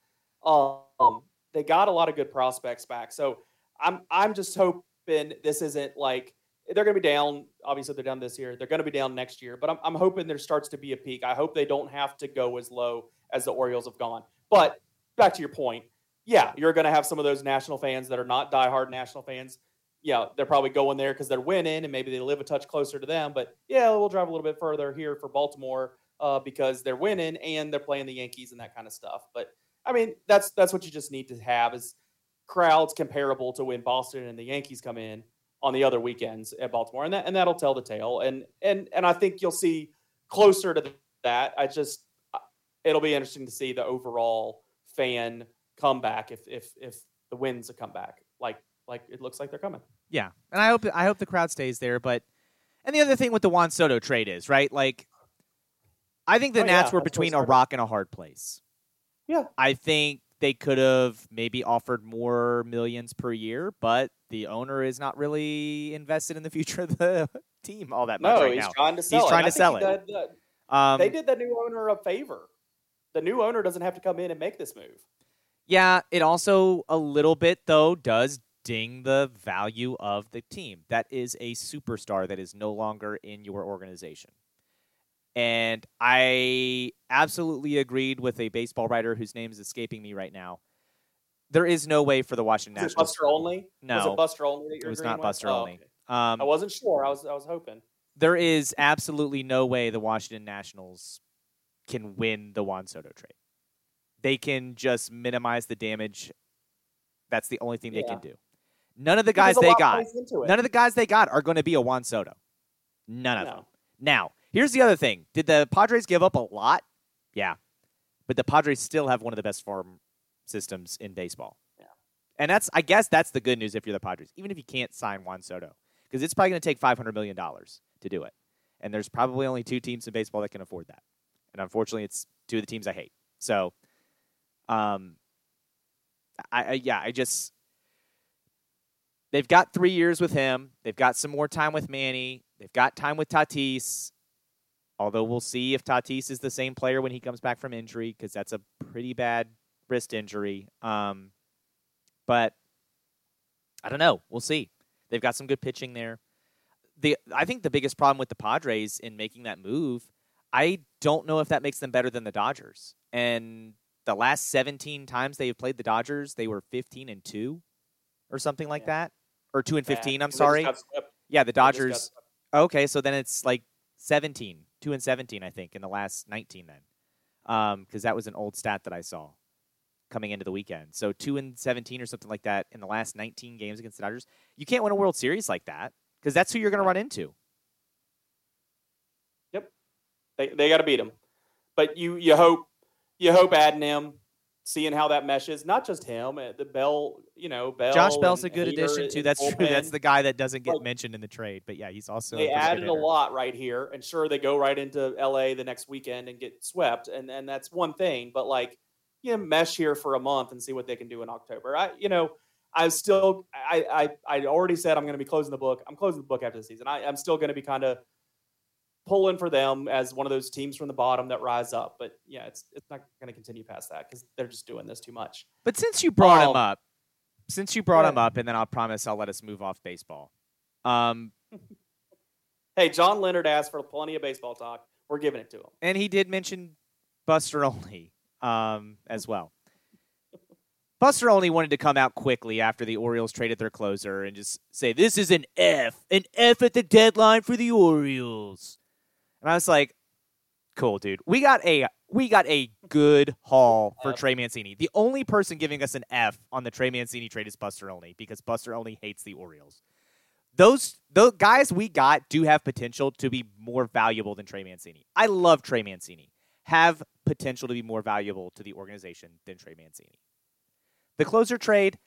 Speaker 3: Um, they got a lot of good prospects back, so I'm I'm just hoping this isn't like they're going to be down. Obviously, they're down this year. They're going to be down next year, but I'm I'm hoping there starts to be a peak. I hope they don't have to go as low as the Orioles have gone. But back to your point, yeah, you're going to have some of those national fans that are not diehard national fans yeah, they're probably going there because they're winning and maybe they live a touch closer to them. But yeah, we'll drive a little bit further here for Baltimore uh, because they're winning and they're playing the Yankees and that kind of stuff. But I mean, that's that's what you just need to have is crowds comparable to when Boston and the Yankees come in on the other weekends at Baltimore, and that and that'll tell the tale. And and and I think you'll see closer to that. I just it'll be interesting to see the overall fan comeback if if if the wins a comeback like like it looks like they're coming.
Speaker 2: Yeah, and I hope I hope the crowd stays there. But and the other thing with the Juan Soto trade is right, like I think the oh, Nats yeah, were between a rock and a hard place.
Speaker 3: Yeah,
Speaker 2: I think they could have maybe offered more millions per year, but the owner is not really invested in the future of the team all that much
Speaker 3: no,
Speaker 2: right
Speaker 3: he's
Speaker 2: now.
Speaker 3: trying to sell
Speaker 2: he's
Speaker 3: it.
Speaker 2: trying to sell it.
Speaker 3: um, they did the new owner a favor. The new owner doesn't have to come in and make this move.
Speaker 2: Yeah, it also a little bit though does ding the value of the team. That is a superstar that is no longer in your organization. And I absolutely agreed with a baseball writer whose name is escaping me right now. There is no way for the Washington
Speaker 3: was
Speaker 2: Nationals.
Speaker 3: Buster Olney?
Speaker 2: No,
Speaker 3: was it Buster Olney?
Speaker 2: it was not
Speaker 3: with?
Speaker 2: Buster
Speaker 3: oh,
Speaker 2: Olney.
Speaker 3: Okay.
Speaker 2: Um,
Speaker 3: I wasn't sure. I was I was hoping.
Speaker 2: There is absolutely no way the Washington Nationals can win the Juan Soto trade. They can just minimize the damage. That's the only thing yeah. they can do. None of the guys they got, none of the guys they got are going to be a Juan Soto. None of no. them. Now, here's the other thing: Did the Padres give up a lot? Yeah, but the Padres still have one of the best farm systems in baseball.
Speaker 3: Yeah,
Speaker 2: and that's I guess that's the good news if you're the Padres, even if you can't sign Juan Soto, because it's probably going to take 500 million dollars to do it, and there's probably only two teams in baseball that can afford that, and unfortunately, it's two of the teams I hate. So, um, I, I yeah, I just they've got three years with him. They've got some more time with Manny. They've got time with Tatis. Although we'll see if Tatis is the same player when he comes back from injury, because that's a pretty bad wrist injury. Um, but I don't know. We'll see. They've got some good pitching there. The I think the biggest problem with the Padres in making that move, I don't know if that makes them better than the Dodgers. And the last 17 times they've played the Dodgers, they were 15 and 2 or something like yeah. that or two and fifteen. Yeah. I'm sorry. Yeah, the Dodgers. Okay, so then it's like 17, two and seventeen, I think, in the last nineteen. Then, because um, that was an old stat that I saw coming into the weekend. So two and seventeen or something like that in the last nineteen games against the Dodgers. You can't win a World Series like that because that's who you're going to run into.
Speaker 3: Yep, they they got to beat them. But you you hope you hope adding him seeing how that meshes. Not just him, uh, the Bell, you know, Bell.
Speaker 2: Josh Bell's a good
Speaker 3: Hader
Speaker 2: addition too. That's true. That's the guy that doesn't get
Speaker 3: Like-
Speaker 2: mentioned in the trade, but yeah, he's also
Speaker 3: they
Speaker 2: a
Speaker 3: added a lot right here, and sure they go right into LA the next weekend and get swept, and and that's one thing. But like, you know, mesh here for a month and see what they can do in October. I, you know, I still, I, I, I already said I'm going to be closing the book. I'm closing the book after the season. I, I'm still going to be kind of pulling for them as one of those teams from the bottom that rise up. But yeah, it's it's not going to continue past that because they're just doing this too much.
Speaker 2: But since you brought him
Speaker 3: Um,
Speaker 2: up, since you brought him up, and then I'll promise I'll let us move off baseball. Um,
Speaker 3: Hey, John Leonard asked for plenty of baseball talk. We're giving it to him.
Speaker 2: and he did mention Buster Olney um, as well. Buster Olney wanted to come out quickly after the Orioles traded their closer and just say, "This is an F, an F at the deadline for the Orioles." And I was like, "Cool, dude. We got a we got a good haul for Trey Mancini. The only person giving us an F on the Trey Mancini trade is Buster Olney because Buster Olney hates the Orioles. Those the guys we got do have potential to be more valuable than Trey Mancini. I love Trey Mancini. Have potential to be more valuable to the organization than Trey Mancini. The closer trade,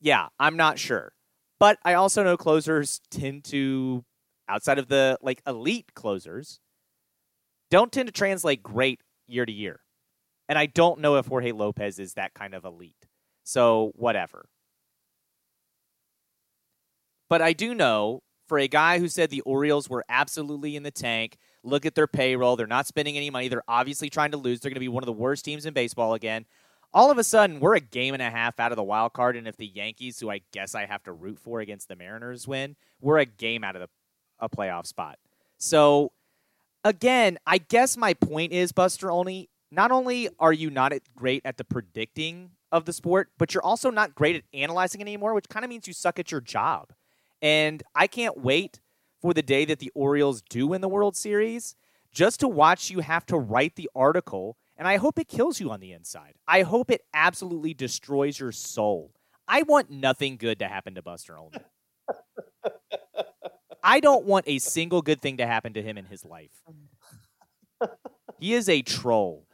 Speaker 2: yeah, I'm not sure. But I also know closers tend to outside of the like elite closers don't tend to translate great year to year. And I don't know if Jorge Lopez is that kind of elite. So, whatever. But I do know for a guy who said the Orioles were absolutely in the tank, look at their payroll. They're not spending any money. They're obviously trying to lose. They're going to be one of the worst teams in baseball again. All of a sudden, we're a game and a half out of the wild card. And if the Yankees, who I guess I have to root for against the Mariners, win, we're a game out of the, a playoff spot. So, again, I guess my point is, Buster, Olney not only are you not great at the predicting of the sport, but you're also not great at analyzing it anymore, which kind of means you suck at your job. And I can't wait for the day that the Orioles do win the World Series just to watch you have to write the article. And I hope it kills you on the inside. I hope it absolutely destroys your soul. I want nothing good to happen to Buster Olney. I don't want a single good thing to happen to him in his life. He is a troll.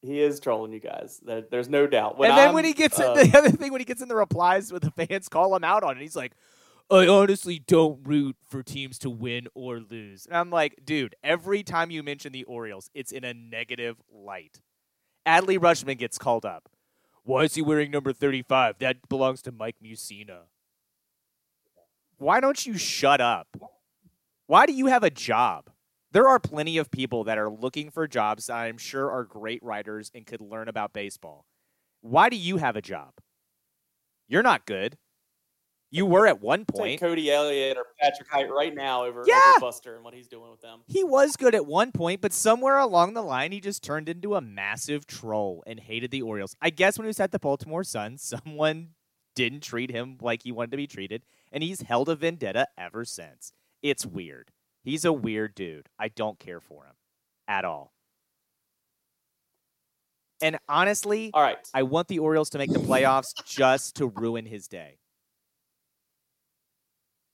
Speaker 3: He is trolling you guys. There, there's no doubt.
Speaker 2: and then when
Speaker 3: I'm,
Speaker 2: he gets
Speaker 3: uh,
Speaker 2: in the other thing, when he gets in the replies with the fans call him out on it, he's like, I honestly don't root for teams to win or lose. And I'm like, dude, every time you mention the Orioles, it's in a negative light. Adley Rutschman gets called up. Why is he wearing number 35? That belongs to Mike Mussina. Why don't you shut up? Why do you have a job? There are plenty of people that are looking for jobs that I'm sure are great writers and could learn about baseball. Why do you have a job? You're not good. You were at one point.
Speaker 3: Cody Elliott or Patrick Hite right now over,
Speaker 2: Yeah.
Speaker 3: over Buster and what he's doing with them.
Speaker 2: He was good at one point, but somewhere along the line, he just turned into a massive troll and hated the Orioles. I guess when he was at the Baltimore Sun, someone didn't treat him like he wanted to be treated, and he's held a vendetta ever since. It's weird. He's a weird dude. I don't care for him at all. And honestly,
Speaker 3: All right.
Speaker 2: I want the Orioles to make the playoffs just to ruin his day.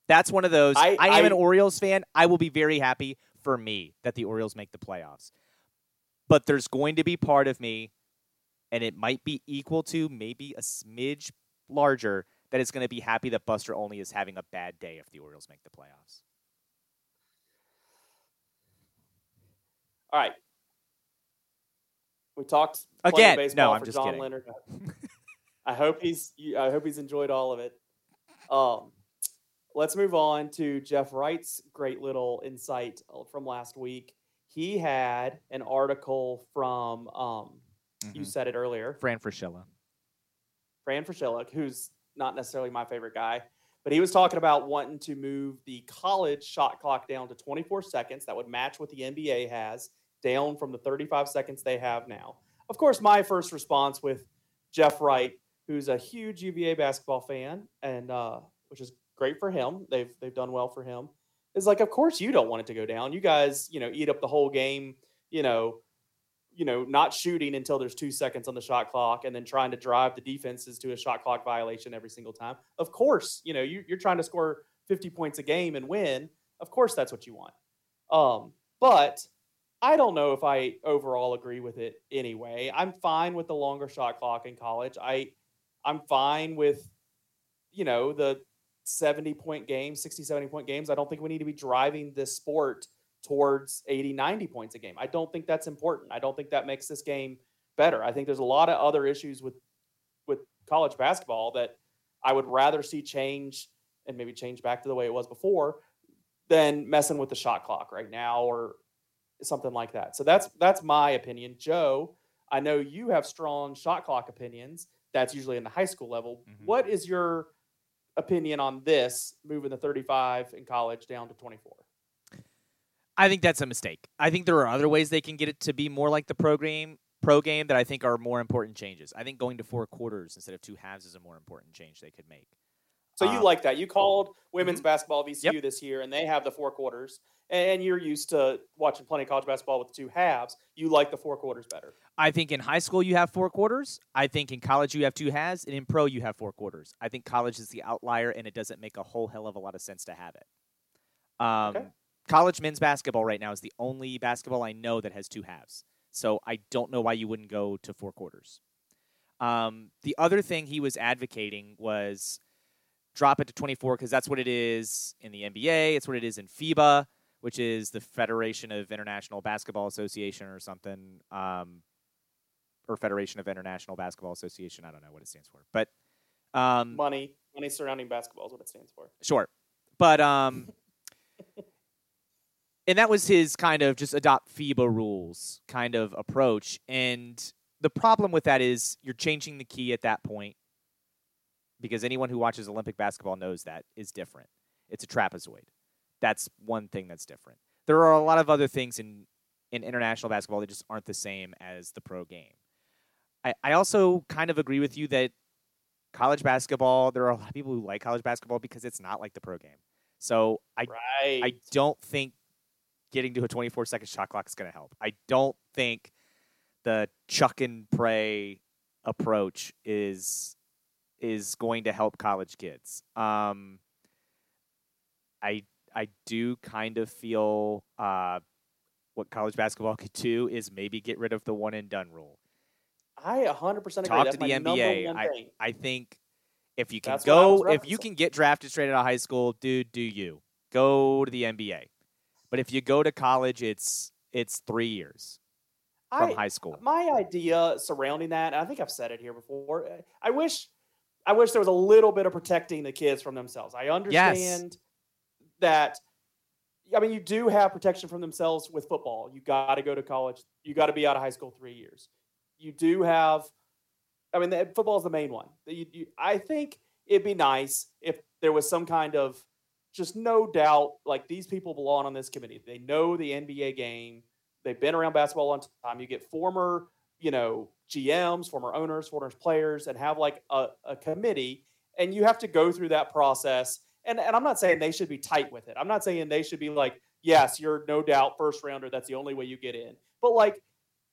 Speaker 2: That's one of those. I,
Speaker 3: I-
Speaker 2: am an Orioles fan. I will be very happy for me that the Orioles make the playoffs. But there's going to be part of me, and it might be equal to maybe a smidge larger, that is going to be happy that Buster Olney is having a bad day if the Orioles make the playoffs.
Speaker 3: All right. We talked
Speaker 2: Again,
Speaker 3: baseball
Speaker 2: no, I'm
Speaker 3: for
Speaker 2: just
Speaker 3: John
Speaker 2: kidding.
Speaker 3: Leonard. I hope he's I hope he's enjoyed all of it. Um, let's move on to Jeff Wright's great little insight from last week. He had an article from um, you said it earlier,
Speaker 2: Fran Fraschilla.
Speaker 3: Fran Fraschilla, who's not necessarily my favorite guy, but he was talking about wanting to move the college shot clock down to 24 seconds. That would match what the NBA has, down from the 35 seconds they have now. Of course, my first response with Jeff Wright, who's a huge UVA basketball fan, and uh, which is great for him. They've they've done well for him. Is like, of course you don't want it to go down. You guys, you know, eat up the whole game. You know, you know, not shooting until there's two seconds on the shot clock and then trying to drive the defenses to a shot clock violation every single time. Of course, you know, you, you're trying to score 50 points a game and win. Of course, that's what you want. Um, but I don't know if I overall agree with it anyway. I'm fine with the longer shot clock in college. I I'm fine with you know the 70 point games, 60 70 point games. I don't think we need to be driving this sport towards 80 90 points a game. I don't think that's important. I don't think that makes this game better. I think there's a lot of other issues with with college basketball that I would rather see change and maybe change back to the way it was before than messing with the shot clock right now or something like that. So that's that's my opinion. Joe, I know you have strong shot clock opinions. That's usually in the high school level. Mm-hmm. What is your opinion on this moving the 35 in college down to 24?
Speaker 2: I think that's a mistake. I think there are other ways they can get it to be more like the pro game, pro game that I think are more important changes. I think going to four quarters instead of two halves is a more important change they could make.
Speaker 3: So you um, like that? You called women's mm-hmm. basketball VCU yep. this year, and they have the four quarters. And you're used to watching plenty of college basketball with two halves. You like the four quarters better.
Speaker 2: I think in high school you have four quarters. I think in college you have two halves, and in pro you have four quarters. I think college is the outlier, and it doesn't make a whole hell of a lot of sense to have it. Um, okay. College men's basketball right now is the only basketball I know that has two halves. So I don't know why you wouldn't go to four quarters. Um, the other thing he was advocating was drop it to 24 because that's what it is in the NBA. It's what it is in FIBA, which is the Federation of International Basketball Association or something, um, or Federation of International Basketball Association. I don't know what it stands for, but
Speaker 3: um, money, money surrounding basketball is what it stands for.
Speaker 2: Sure, but um, and that was his kind of just adopt FIBA rules kind of approach. And the problem with that is you're changing the key at that point because anyone who watches Olympic basketball knows that is different. It's a trapezoid. That's one thing that's different. There are a lot of other things in, in international basketball that just aren't the same as the pro game. I, I also kind of agree with you that college basketball, there are a lot of people who like college basketball because it's not like the pro game. So I right. I don't think getting to a 24 second shot clock is going to help. I don't think the chuck and pray approach is is going to help college kids. Um, I I do kind of feel uh, what college basketball could do is maybe get rid of the one and done rule.
Speaker 3: I 100% agree.
Speaker 2: Talk
Speaker 3: That's
Speaker 2: to the NBA. I, I think if you can That's go, if you can get drafted straight out of high school, dude, do you go to the NBA? But if you go to college, it's it's three years from
Speaker 3: I,
Speaker 2: high school.
Speaker 3: My idea surrounding that, I think I've said it here before. Eh, I wish I wish there was a little bit of protecting the kids from themselves. I understand yes. that. I mean, you do have protection from themselves with football. You got to go to college. You got to be out of high school three years. You do have. I mean, football is the main one. You, you, I think it'd be nice if there was some kind of just no doubt, like these people belong on this committee. They know the NBA game. They've been around basketball a long time. You get former, you know, GMs, former owners, former players, and have like a, a committee, and you have to go through that process. And, and I'm not saying they should be tight with it. I'm not saying they should be like, yes, you're no doubt first rounder. That's the only way you get in. But like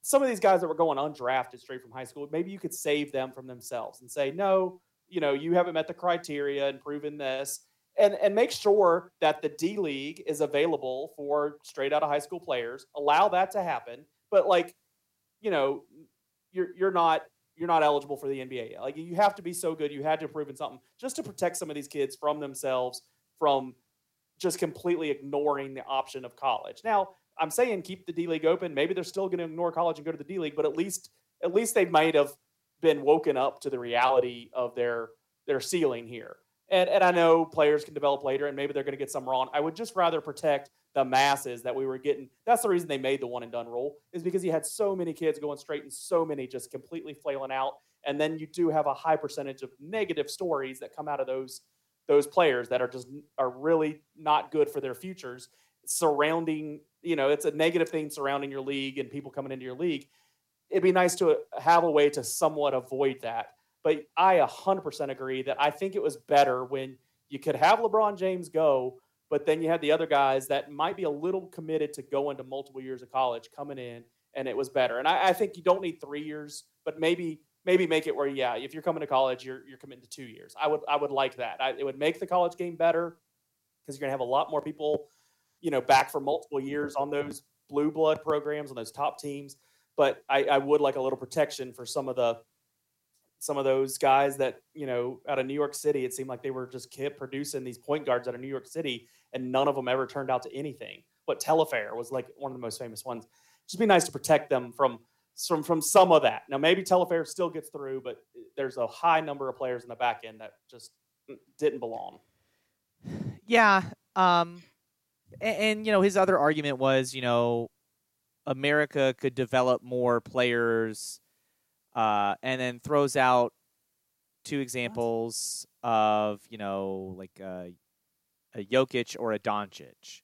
Speaker 3: some of these guys that were going undrafted straight from high school, maybe you could save them from themselves and say, no, you know, you haven't met the criteria and proven this and and make sure that the D League is available for straight out of high school players. Allow that to happen, but like, you know, you're you're not you're not eligible for the NBA. Like you have to be so good, you had to have in something just to protect some of these kids from themselves from just completely ignoring the option of college. Now, I'm saying keep the D League open. Maybe they're still going to ignore college and go to the D League, but at least at least they might have been woken up to the reality of their their ceiling here. And, and I know players can develop later and maybe they're going to get some wrong. I would just rather protect the masses that we were getting. That's the reason they made the one and done rule, is because you had so many kids going straight and so many just completely flailing out. And then you do have a high percentage of negative stories that come out of those those players that are just are really not good for their futures surrounding you know it's a negative thing surrounding your league and people coming into your league it'd be nice to have a way to somewhat avoid that but I 100% agree that I think it was better when you could have LeBron James go, but then you had the other guys that might be a little committed to going to multiple years of college coming in, and it was better. And I, I think you don't need three years, but maybe maybe make it where yeah, if you're coming to college, you're you're committing to two years. I would I would like that. I, it would make the college game better because you're gonna have a lot more people, you know, back for multiple years on those blue blood programs on those top teams. But I, I would like a little protection for some of the some of those guys that you know out of New York City. It seemed like they were just kept producing these point guards out of New York City, and none of them ever turned out to anything. But Telfair was like one of the most famous ones. Just be nice to protect them from from from some of that. Now maybe Telfair still gets through, but there's a high number of players in the back end that just didn't belong.
Speaker 2: Yeah, um, and, and you know his other argument was you know America could develop more players, uh, and then throws out two examples of you know like uh, a Jokic or a Doncic.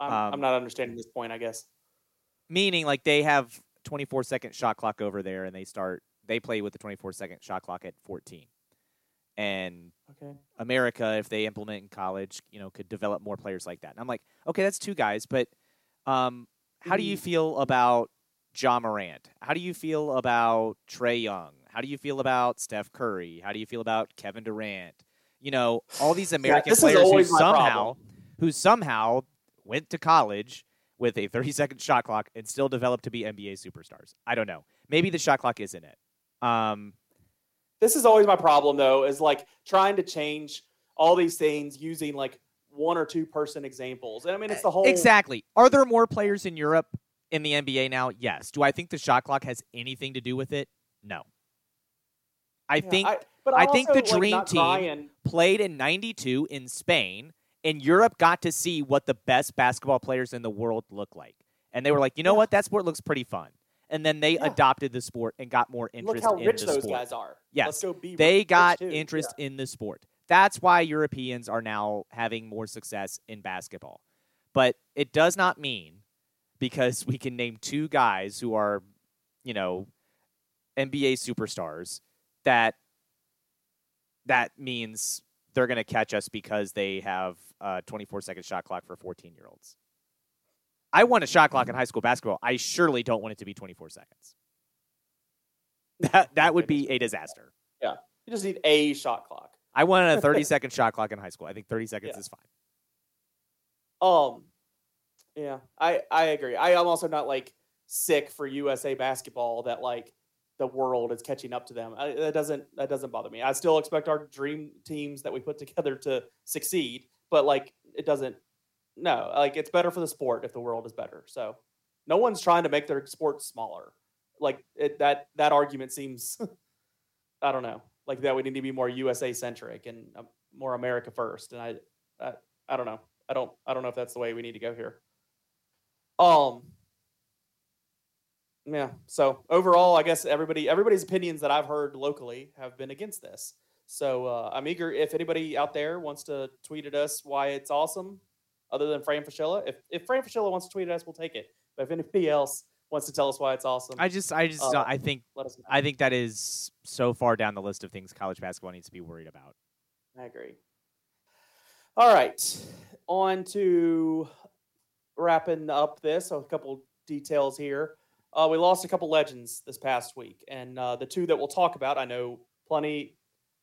Speaker 3: I'm,
Speaker 2: Um,
Speaker 3: I'm not understanding this point. I guess.
Speaker 2: meaning like they have 24 second shot clock over there and they start they play with the 24 second shot clock at 14 and
Speaker 3: Okay.
Speaker 2: america if they implement in college you know could develop more players like that and i'm like okay that's two guys but um, how do you feel about Ja Morant how do you feel about Trae Young how do you feel about steph curry how do you feel about kevin durant you know all these american
Speaker 3: is
Speaker 2: players who somehow
Speaker 3: problem.
Speaker 2: who somehow went to college with a 30 second shot clock and still developed to be NBA superstars. I don't know. Maybe the shot clock isn't it. Um,
Speaker 3: This is always my problem, though, is like trying to change all these things using like one or two person examples. And I mean, it's the whole
Speaker 2: exactly. Are there more players in Europe in the NBA now? Yes. Do I think the shot clock has anything to do with it? No. I
Speaker 3: Yeah,
Speaker 2: think
Speaker 3: I, but
Speaker 2: I think the dream team-
Speaker 3: trying-
Speaker 2: played in 92 in Spain and Europe got to see what the best basketball players in the world look like. And they were like, "You know
Speaker 3: Yeah.
Speaker 2: what? That sport looks pretty fun." And then they
Speaker 3: Yeah.
Speaker 2: adopted the sport and got more interest Look
Speaker 3: how
Speaker 2: in
Speaker 3: rich those
Speaker 2: sport.
Speaker 3: guys are.
Speaker 2: Yes.
Speaker 3: Go
Speaker 2: they got interest in the sport. That's why Europeans are now having more success in basketball. But it does not mean because we can name two guys who are, you know, NBA superstars that that means they're going to catch us because they have a 24 second shot clock for 14 year olds. I want a shot clock in high school basketball. I surely don't want it to be 24 seconds. That that would be a disaster. Yeah.
Speaker 3: You just need a shot clock.
Speaker 2: I wanted a 30 second shot clock in high school. I think 30 seconds
Speaker 3: Yeah.
Speaker 2: is fine.
Speaker 3: Um, yeah, I I agree. I am also not like sick for USA basketball that like the world is catching up to them. I, that doesn't that doesn't bother me. I still expect our dream teams that we put together to succeed, but like it doesn't. No, like it's better for the sport if the world is better. So no one's trying to make their sport smaller. Like it, that that argument seems. I don't know, like that we need to be more USA centric and um, more America first. And I, I I don't know. I don't I don't know if that's the way we need to go here. Um yeah, so overall I guess everybody everybody's opinions that I've heard locally have been against this. So uh, I'm eager if anybody out there wants to tweet at us why it's awesome, other than Fran Fraschilla. If if Fran Fraschilla wants to tweet at us, we'll take it. But if anybody else wants to tell us why it's awesome,
Speaker 2: I just, I just,
Speaker 3: Uh,
Speaker 2: I think,
Speaker 3: let us know.
Speaker 2: I think that is so far down the list of things college basketball needs to be worried about.
Speaker 3: I agree. All right, on to wrapping up this. So a couple details here. Uh, we lost a couple legends this past week, and uh, the two that we'll talk about, I know plenty.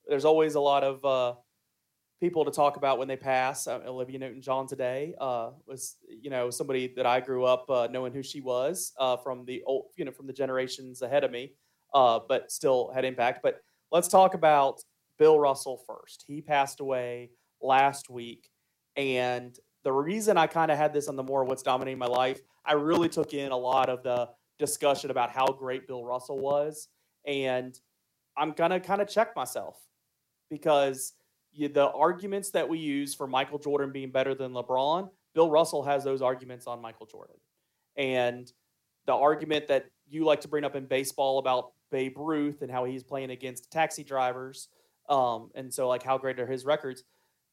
Speaker 3: There's always a lot of uh, people to talk about when they pass. Uh, Olivia Newton-John today uh, was, you know, somebody that I grew up uh, knowing who she was from the old, you know, from the generations ahead of me, but still had impact. But let's talk about Bill Russell first. He passed away last week. And the reason I kind of had this on the more what's dominating my life, I really took in a lot of the discussion about how great Bill Russell was. And I'm going to kind of check myself because you, the arguments that we use for Michael Jordan being better than LeBron, Bill Russell has those arguments on Michael Jordan. And the argument that you like to bring up in baseball about Babe Ruth and how he's playing against taxi drivers, um, and so like how great are his records?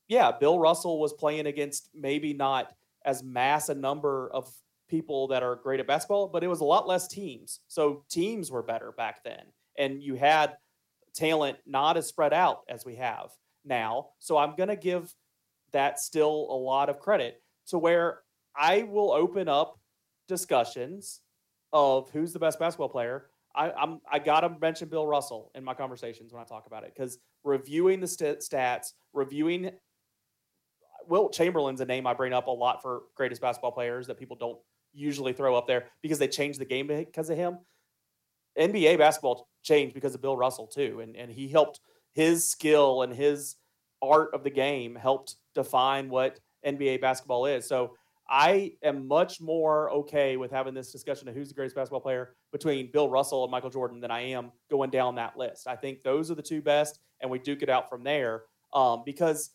Speaker 3: Yeah, Bill Russell was playing against maybe not as mass a number of people that are great at basketball, but it was a lot less teams. So teams were better back then, and you had talent not as spread out as we have now. So I'm going to give that still a lot of credit to where I will open up discussions of who's the best basketball player. I, I'm I gotta mention Bill Russell in my conversations when I talk about it because reviewing the st- stats, reviewing Wilt Chamberlain's a name I bring up a lot for greatest basketball players that people don't usually throw up there because they changed the game because of him. NBA basketball changed because of Bill Russell too, and and he helped his skill and his art of the game helped define what NBA basketball is. So I am much more okay with having this discussion of who's the greatest basketball player between Bill Russell and Michael Jordan than I am going down that list. I think those are the two best, and we duke it out from there. Um, because,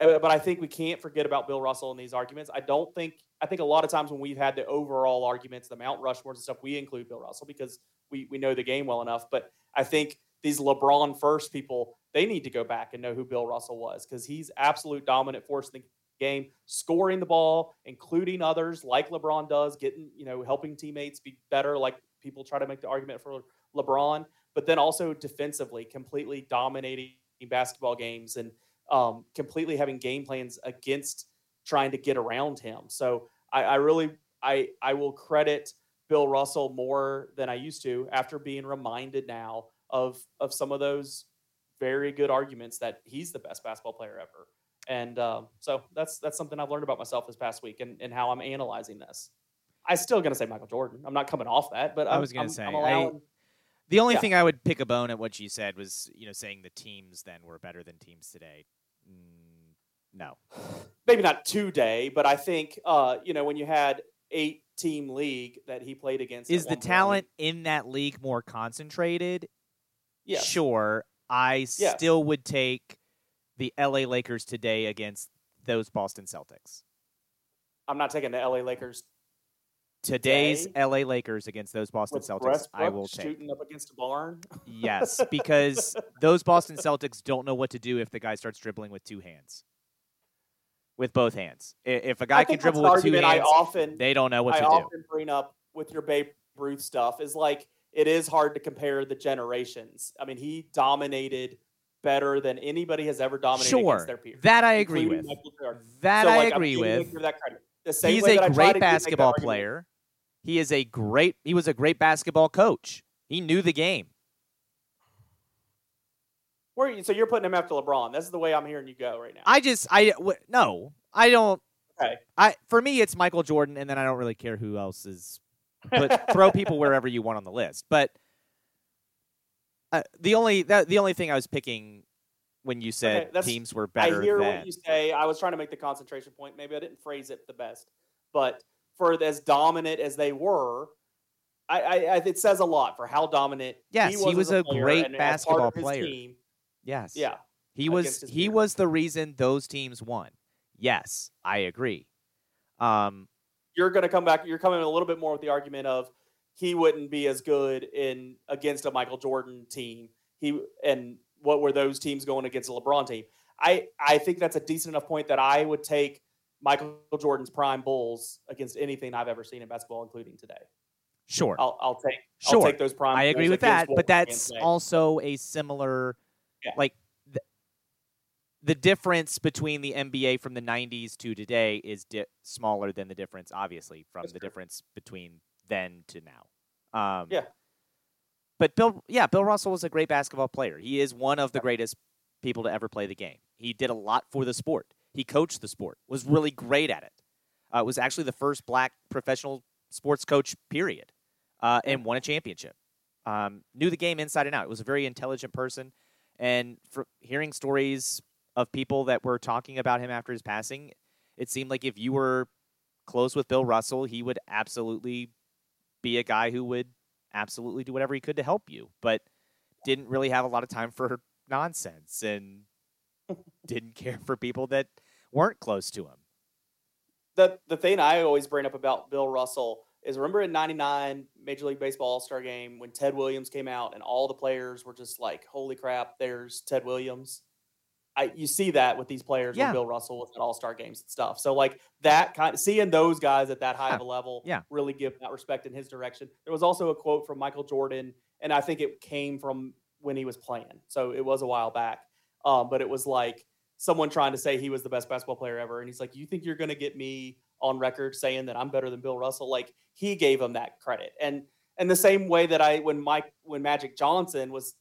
Speaker 3: Uh, but I think we can't forget about Bill Russell in these arguments. I don't think I think a lot of times when we've had the overall arguments, the Mount Rushmores and stuff, we include Bill Russell because we we know the game well enough. But I think these LeBron first people, they need to go back and know who Bill Russell was because he's absolute dominant force in the game, scoring the ball, including others like LeBron does, getting, you know, helping teammates be better, like people try to make the argument for LeBron, but then also defensively, completely dominating basketball games and um, completely having game plans against trying to get around him. So I, I really, I, I will credit Bill Russell more than I used to after being reminded now of of some of those very good arguments that he's the best basketball player ever. And um, so that's that's something I've learned about myself this past week and, and how I'm analyzing this. I'm still going to say Michael Jordan. I'm not coming off that, but I'm,
Speaker 2: I was going
Speaker 3: to
Speaker 2: say
Speaker 3: I'm allowing,
Speaker 2: I, the only
Speaker 3: Yeah.
Speaker 2: thing I would pick a bone at what you said was you know saying the teams then were better than teams today. Mm, no,
Speaker 3: maybe not today, but I think uh, you know when you had eight team league that he played against.
Speaker 2: is the
Speaker 3: one point,
Speaker 2: talent in that league more concentrated?
Speaker 3: Yes.
Speaker 2: Sure, I
Speaker 3: Yes.
Speaker 2: still would take the LA Lakers today against those Boston Celtics.
Speaker 3: I'm not taking the LA Lakers
Speaker 2: Today's
Speaker 3: Today?
Speaker 2: LA Lakers against those Boston Celtics, I will take.
Speaker 3: shooting up against a barn.
Speaker 2: Yes, because those Boston Celtics don't know what to do if the guy starts dribbling with two hands. With both hands. If a guy can dribble with two hands,
Speaker 3: I often
Speaker 2: they don't know what
Speaker 3: I
Speaker 2: to do.
Speaker 3: I often bring up with your Babe Ruth stuff is like it is hard to compare the generations. I mean, he dominated better than anybody has ever dominated
Speaker 2: Sure,
Speaker 3: against their peers.
Speaker 2: that I agree with. That
Speaker 3: So,
Speaker 2: I
Speaker 3: like, I'm
Speaker 2: agree with.
Speaker 3: that credit. The same
Speaker 2: He's a great basketball player. He is a great. He was a great basketball coach. He knew the game.
Speaker 3: Where you, so you're putting him after LeBron. This is the way I'm hearing you go right now.
Speaker 2: I just I w- no. I don't.
Speaker 3: okay.
Speaker 2: I for me it's Michael Jordan, and then I don't really care who else is. But throw people wherever you want on the list. But uh, the only that, the only thing I was picking when you said
Speaker 3: Okay,
Speaker 2: teams were better.
Speaker 3: I hear
Speaker 2: than
Speaker 3: what you say. I was trying to make the concentration point. Maybe I didn't phrase it the best, but for as dominant as they were, I, I, I it says a lot for how dominant.
Speaker 2: Yes,
Speaker 3: he
Speaker 2: he
Speaker 3: was,
Speaker 2: was a
Speaker 3: player
Speaker 2: great basketball player.
Speaker 3: Team,
Speaker 2: yes,
Speaker 3: yeah,
Speaker 2: he was he was the reason those teams won. Yes, I agree. Um,
Speaker 3: you're going to come back. You're coming a little bit more with the argument of he wouldn't be as good in against a Michael Jordan team. He and what were those teams going against a LeBron team? I I think that's a decent enough point that I would take Michael Jordan's prime Bulls against anything I've ever seen in basketball, including today.
Speaker 2: sure,
Speaker 3: I'll, I'll take
Speaker 2: Sure.
Speaker 3: I'll take those prime.
Speaker 2: I agree with that, but that's also a similar,
Speaker 3: Yeah.
Speaker 2: like the, the difference between the NBA from the '90s to today is di- smaller than the difference, obviously, from
Speaker 3: That's
Speaker 2: the
Speaker 3: true.
Speaker 2: difference between then to now. Um,
Speaker 3: Yeah.
Speaker 2: But Bill, yeah, Bill Russell was a great basketball player. He is one of the greatest people to ever play the game. He did a lot for the sport. He coached the sport. Was really great at it. Uh, was actually the first black professional sports coach. Period, uh, and won a championship. Um, knew the game inside and out. It Was a very intelligent person, and for hearing stories of people that were talking about him after his passing, it seemed like if you were close with Bill Russell, he would absolutely be a guy who would absolutely do whatever he could to help you, but didn't really have a lot of time for nonsense and didn't care for people that weren't close to him.
Speaker 3: the the thing I always bring up about Bill Russell is remember in '99 Major League Baseball All Star Game when Ted Williams came out and all the players were just like, "Holy crap, there's Ted Williams." I you see that with these players
Speaker 2: Yeah.
Speaker 3: when Bill Russell was at All Star games and stuff. So like that kind of seeing those guys at that high
Speaker 2: Yeah.
Speaker 3: of a level,
Speaker 2: Yeah.
Speaker 3: really give that respect in his direction. There was also a quote from Michael Jordan, and I think it came from when he was playing, so it was a while back. Um, but it was like someone trying to say he was the best basketball player ever, and he's like, "You think you're going to get me on record saying that I'm better than Bill Russell?" Like he gave him that credit, and and the same way that I when Mike when Magic Johnson was,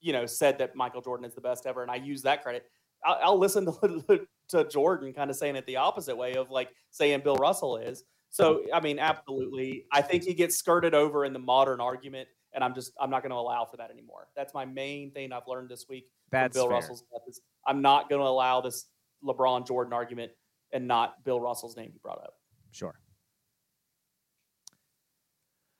Speaker 3: you know, said that Michael Jordan is the best ever, and I use that credit. I'll, I'll listen to to Jordan, kind of saying it the opposite way of like saying Bill Russell is. So I mean, absolutely, I think he gets skirted over in the modern argument, and I'm just I'm not going to allow for that anymore. That's my main thing I've learned this week.
Speaker 2: That's
Speaker 3: Bill
Speaker 2: fair.
Speaker 3: Russell's death is I'm not going to allow this LeBron Jordan argument and not Bill Russell's name be brought up.
Speaker 2: Sure.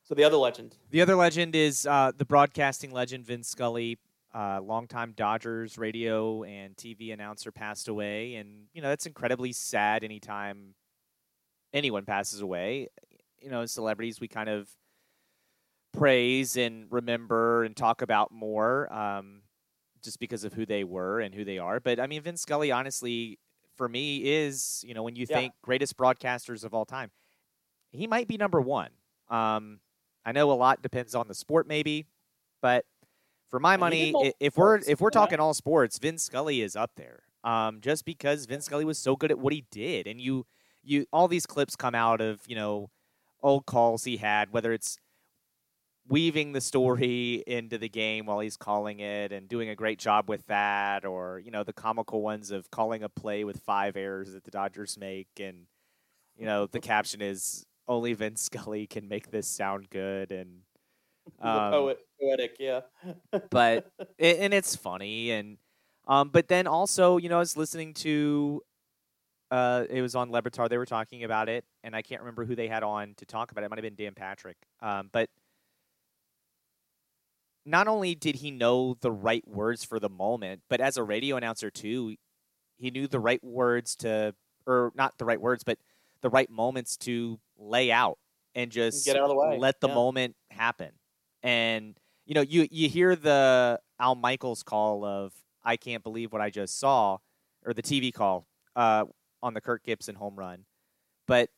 Speaker 3: So the other legend,
Speaker 2: The other legend is uh, the broadcasting legend Vin Scully, uh, longtime Dodgers radio and TV announcer, passed away, and you know that's incredibly sad. Anytime anyone passes away, you know, celebrities we kind of praise and remember and talk about more, um, just because of who they were and who they are. But I mean, Vin Scully, honestly, for me, is you know when you
Speaker 3: Yeah.
Speaker 2: think greatest broadcasters of all time, he might be number one. Um, I know a lot depends on the sport, maybe, but for my money, if we're if we're talking all sports, Vin Scully is up there. Um, just because Vin Scully was so good at what he did, and you you all these clips come out of you know old calls he had, whether it's weaving the story into the game while he's calling it and doing a great job with that, or you know the comical ones of calling a play with five errors that the Dodgers make, and you know the caption is only Vin Scully can make this sound good, and um,
Speaker 3: poet, poetic, yeah.
Speaker 2: but it, and it's funny and um but then also you know i was listening to uh it was on Le Batard they were talking about it and i can't remember who they had on to talk about it, it might have been dan patrick um but not only did he know the right words for the moment but as a radio announcer too he knew the right words to or not the right words but the right moments to lay out and just
Speaker 3: Get out of the way,
Speaker 2: let the
Speaker 3: yeah.
Speaker 2: moment happen and you know you you hear the al michaels call of i can't believe what i just saw or the tv call uh, on the kirk gibson home run but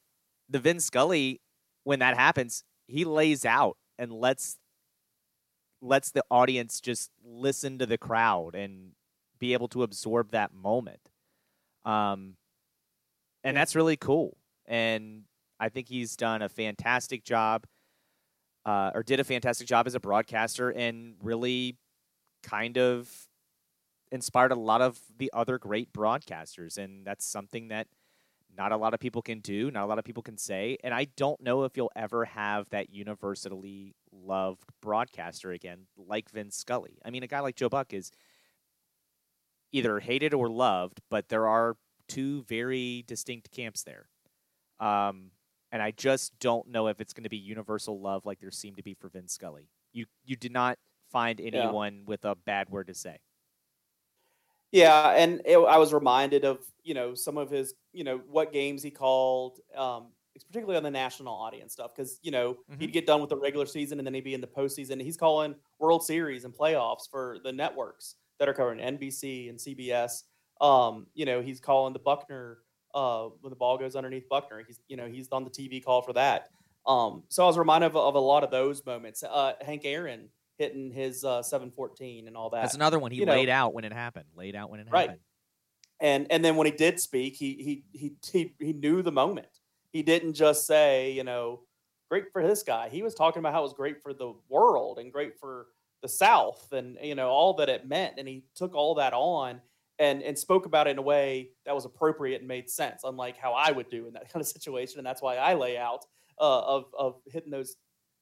Speaker 2: the vin scully when that happens he lays out and lets lets the audience just listen to the crowd and be able to absorb that moment. Um and that's really cool. And i think he's done a fantastic job uh, or did a fantastic job as a broadcaster and really kind of inspired a lot of the other great broadcasters. And that's something that not a lot of people can do, not a lot of people can say. And I don't know if you'll ever have that universally loved broadcaster again, like Vin Scully. I mean, a guy like Joe Buck is either hated or loved, but there are two very distinct camps there. Um, and I just don't know if it's going to be universal love like there seemed to be for Vin Scully. You you did not find anyone with a bad word to say.
Speaker 3: Yeah, and it, I was reminded of you know some of his you know what games he called, um, particularly on the national audience stuff because you know
Speaker 2: Mhm.
Speaker 3: he'd get done with the regular season and then he'd be in the postseason. He's calling World Series and playoffs for the networks that are covering NBC and CBS. Um, you know he's calling the Buckner uh, when the ball goes underneath Buckner. He's you know he's on the TV call for that. Um, so I was reminded of, of a lot of those moments. Uh, Hank Aaron hitting his uh, 714 and all that.
Speaker 2: That's another one he
Speaker 3: you know-
Speaker 2: laid out when it happened. Laid out when it
Speaker 3: Right.
Speaker 2: happened.
Speaker 3: and and then when he did speak, he he he he, he knew the moment. He didn't just say, you know, great for this guy. He was talking about how it was great for the world and great for the South and you know all that it meant. And he took all that on and and spoke about it in a way that was appropriate and made sense, unlike how I would do in that kind of situation. And that's why I lay out uh, of of hitting those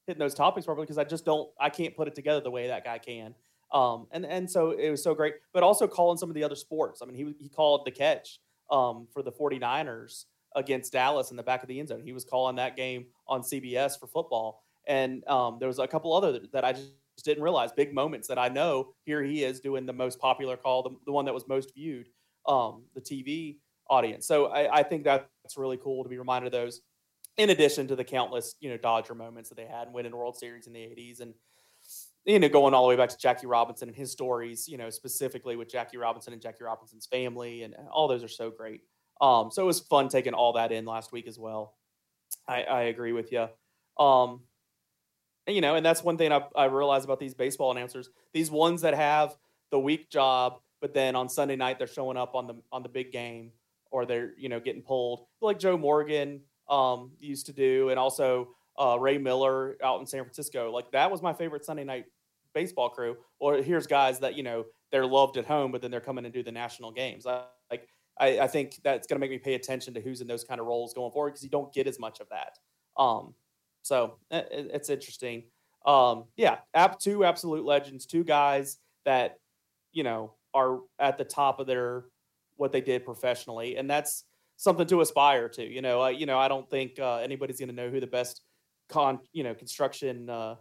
Speaker 3: hitting those topics properly because I just don't I can't put it together the way that guy can. Um, and and so it was so great, but also calling some of the other sports. I mean, he he called the catch um, for the 49ers against Dallas in the back of the end zone. He was calling that game on CBS for football, and um, there was a couple other that I just didn't realize big moments that I know. Here he is doing the most popular call, the, the one that was most viewed, um, the TV audience. So I, I think that's really cool to be reminded of those. In addition to the countless, you know, Dodger moments that they had and winning World Series in the '80s, and you know, going all the way back to Jackie Robinson and his stories, you know, specifically with Jackie Robinson and Jackie Robinson's family, and all those are so great. Um, so it was fun taking all that in last week as well. I, I agree with you. Um, you know, and that's one thing I, I realize about these baseball announcers. These ones that have the week job, but then on Sunday night they're showing up on the on the big game, or they're you know getting pulled like Joe Morgan um, used to do, and also uh, Ray Miller out in San Francisco. Like that was my favorite Sunday night baseball crew. Or here's guys that you know they're loved at home, but then they're coming and do the national games. I, like I, I think that's going to make me pay attention to who's in those kind of roles going forward because you don't get as much of that. Um, so it, it's interesting. Um, yeah, app two absolute legends, two guys that you know are at the top of their what they did professionally, and that's something to aspire to. You know, you know, I don't think uh, anybody's going to know who the best con you know construction uh,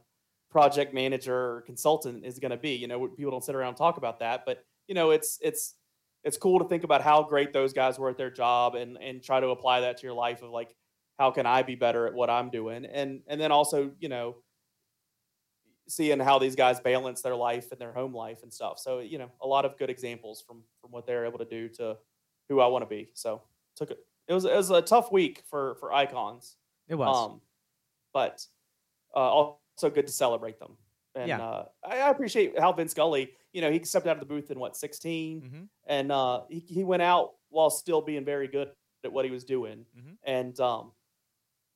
Speaker 3: project manager or consultant is going to be. You know, people don't sit around and talk about that, but you know, it's it's it's cool to think about how great those guys were at their job and and try to apply that to your life of like how can I be better at what I'm doing and and then also you know seeing how these guys balance their life and their home life and stuff. So you know a lot of good examples from from what they're able to do to who I want to be. So took it. It was it was a tough week for for icons.
Speaker 2: It was,
Speaker 3: um, but uh, also good to celebrate them. And
Speaker 2: Yeah.
Speaker 3: uh, I, I appreciate how Vin Scully, you know, he stepped out of the booth in what 16,
Speaker 2: Mhm.
Speaker 3: and uh, he he went out while still being very good at what he was doing.
Speaker 2: Mhm.
Speaker 3: And um,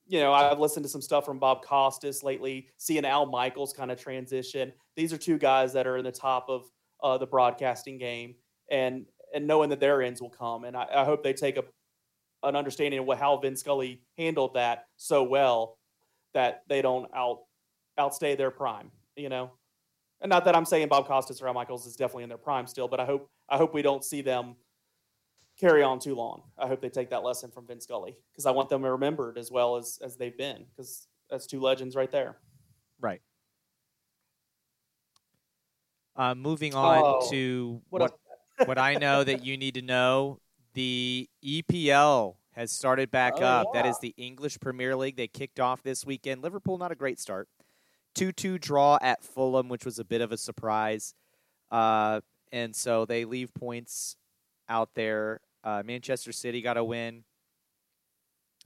Speaker 3: you know, I've listened to some stuff from Bob Costas lately, seeing Al Michaels kind of transition. These are two guys that are in the top of uh, the broadcasting game, and and knowing that their ends will come. And I, I hope they take a an understanding of what how Vin Scully handled that so well that they don't out outstay their prime. You know, and not that I'm saying Bob Costas or Al Michaels is definitely in their prime still, but I hope I hope we don't see them carry on too long. I hope they take that lesson from Vin Scully because I want them remembered as well as as they've been because that's two legends right there.
Speaker 2: right. Uh, moving on
Speaker 3: Oh,
Speaker 2: to
Speaker 3: What,
Speaker 2: what what I know that you need to know, the EPL has started back
Speaker 3: Oh,
Speaker 2: up. That
Speaker 3: yeah.
Speaker 2: is the English Premier League. They kicked off this weekend. Liverpool, not a great start. 2 2 draw at Fulham, which was a bit of a surprise. Uh, and so they leave points out there. Uh, Manchester City got a win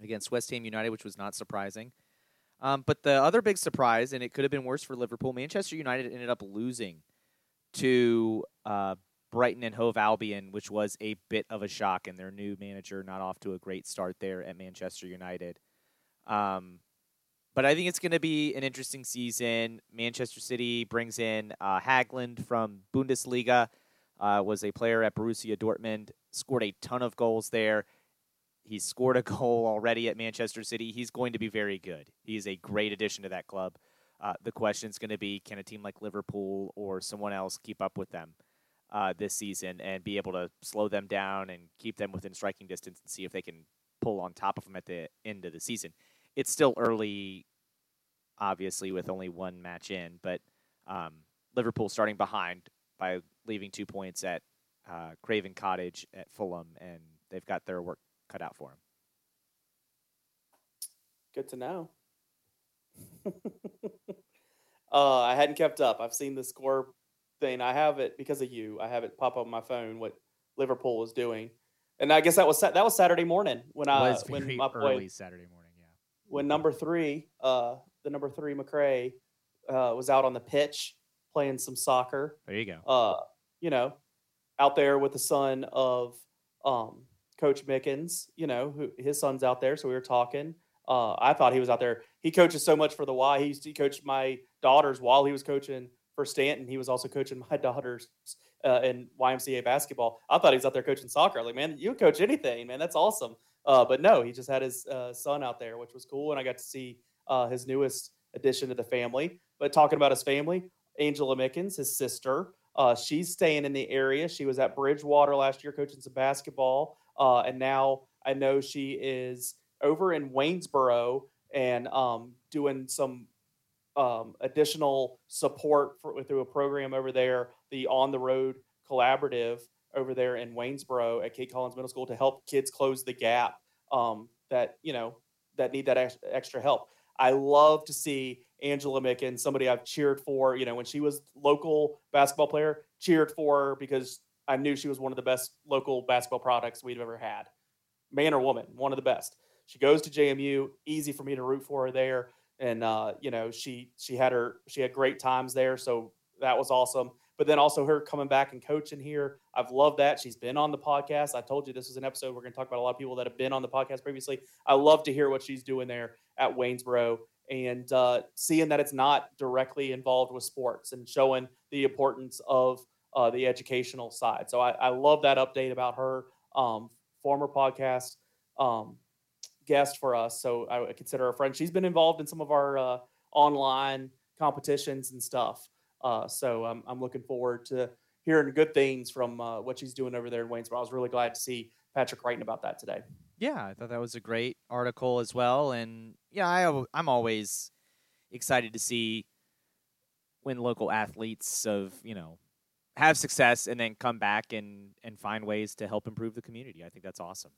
Speaker 2: against West Ham United, which was not surprising. Um, but the other big surprise, and it could have been worse for Liverpool, Manchester United ended up losing to uh, Brighton and Hove Albion, which was a bit of a shock, and their new manager not off to a great start there at Manchester United. Um, but I think it's going to be an interesting season. Manchester City brings in uh, Haaland from Bundesliga, uh, was a player at Borussia Dortmund, scored a ton of goals there. He's scored a goal already at Manchester City. He's going to be very good. He's a great addition to that club. Uh, the question is going to be can a team like Liverpool or someone else keep up with them uh, this season and be able to slow them down and keep them within striking distance and see if they can pull on top of them at the end of the season? It's still early, obviously, with only one match in, but um, Liverpool starting behind by leaving two points at uh, Craven Cottage at Fulham, and they've got their work cut out for them.
Speaker 3: Good to know. uh, I hadn't kept up. I've seen the score thing. I have it because of you. I have it pop up on my phone what Liverpool was doing, and I guess that was that was Saturday morning when I
Speaker 2: was
Speaker 3: when my boy
Speaker 2: early Saturday morning. Yeah.
Speaker 3: when number three, uh, the number three McRae, uh, was out on the pitch playing some soccer.
Speaker 2: There you go.
Speaker 3: Uh, you know, out there with the son of um, Coach Mickens. You know, who his son's out there, so we were talking. Uh, I thought he was out there. He coaches so much for the Y. He used to coach my daughters while he was coaching for Staunton. He was also coaching my daughters uh, in YMCA basketball. I thought he was out there coaching soccer. Like, man, you coach anything, man. That's awesome. Uh, but no, he just had his uh, son out there, which was cool, and I got to see uh, his newest addition to the family. But talking about his family, Angela Mickens, his sister, uh, she's staying in the area. She was at Bridgewater last year coaching some basketball, uh, and now I know she is over in Waynesboro and um, doing some um, additional support for, through a program over there, the On the Road Collaborative over there in Waynesboro at Kate Collins Middle School to help kids close the gap um, that you know that need that ex- extra help. I love to see Angela Mickens, somebody I've cheered for. You know, when she was local basketball player, cheered for because I knew she was one of the best local basketball products we've ever had, man or woman, one of the best. She goes to JMU, easy for me to root for her there, and uh, you know she she had her she had great times there, so that was awesome. But then also her coming back and coaching here, I've loved that. She's been on the podcast. I told you this was an episode we're going to talk about a lot of people that have been on the podcast previously. I love to hear what she's doing there at Waynesboro and uh, seeing that it's not directly involved with sports and showing the importance of uh, the educational side. So I, I love that update about her. Um, former podcast um, guest for us. So I consider her a friend. She's been involved in some of our uh, online competitions and stuff. Uh, so I'm, I'm looking forward to hearing good things from uh, what she's doing over there in Waynesboro. I was really glad to see Patrick writing about that today.
Speaker 2: Yeah, I thought that was a great article as well. And yeah, I, I'm always excited to see when local athletes of you know have success and then come back and and find ways to help improve the community. I think that's awesome.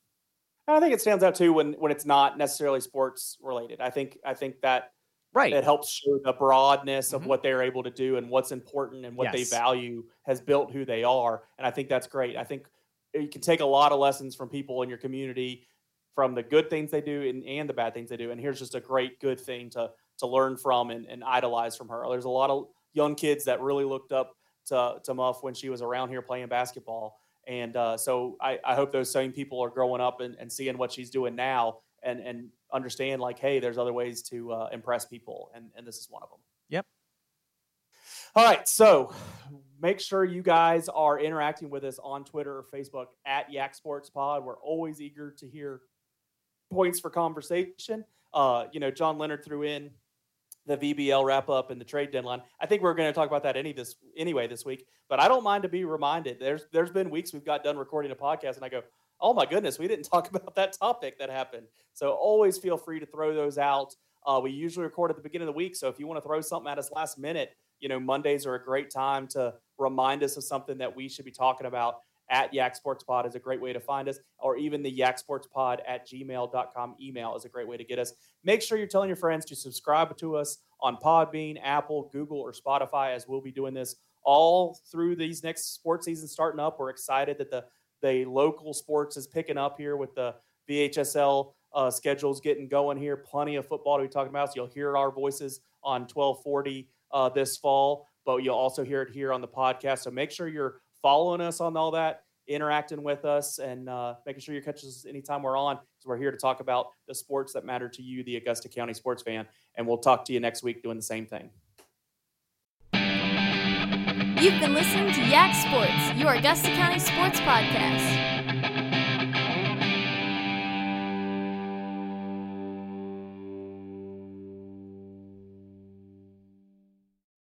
Speaker 3: I think it stands out too when when it's not necessarily sports related. I think I think that
Speaker 2: right
Speaker 3: it helps show the broadness of mm-hmm. what they're able to do and what's important and what yes. they value has built who they are. And I think that's great. I think you can take a lot of lessons from people in your community from the good things they do and, and the bad things they do. And here's just a great good thing to to learn from and, and idolize from her. There's a lot of young kids that really looked up to, to Muff when she was around here playing basketball. And uh, so I, I, hope those same people are growing up and, and, seeing what she's doing now and, and understand like, hey, there's other ways to uh, impress people. And, and this is one of them.
Speaker 2: Yep.
Speaker 3: All right. So make sure you guys are interacting with us on Twitter or Facebook at Yak Sports Pod. We're always eager to hear points for conversation. Uh, you know, John Leonard threw in the VBL wrap up and the trade deadline. I think we're going to talk about that any this anyway this week. But I don't mind to be reminded. There's there's been weeks we've got done recording a podcast and I go, oh my goodness, we didn't talk about that topic that happened. So always feel free to throw those out. Uh, we usually record at the beginning of the week, so if you want to throw something at us last minute, you know Mondays are a great time to remind us of something that we should be talking about at Yak Sports Pod is a great way to find us, or even the Yak Sports Pod at gmail.com email is a great way to get us. Make sure you're telling your friends to subscribe to us on Podbean, Apple, Google, or Spotify, as we'll be doing this all through these next sports seasons starting up. We're excited that the the local sports is picking up here with the VHSL uh, schedules getting going here. Plenty of football to be talking about. So you'll hear our voices on 1240 uh, this fall, but you'll also hear it here on the podcast. So make sure you're following us on all that, interacting with us, and uh, making sure you catch us anytime we're on. Because we're here to talk about the sports that matter to you, the Augusta County sports fan. And we'll talk to you next week doing the same thing.
Speaker 1: You've been listening to Yak Sports, your Augusta County sports podcast.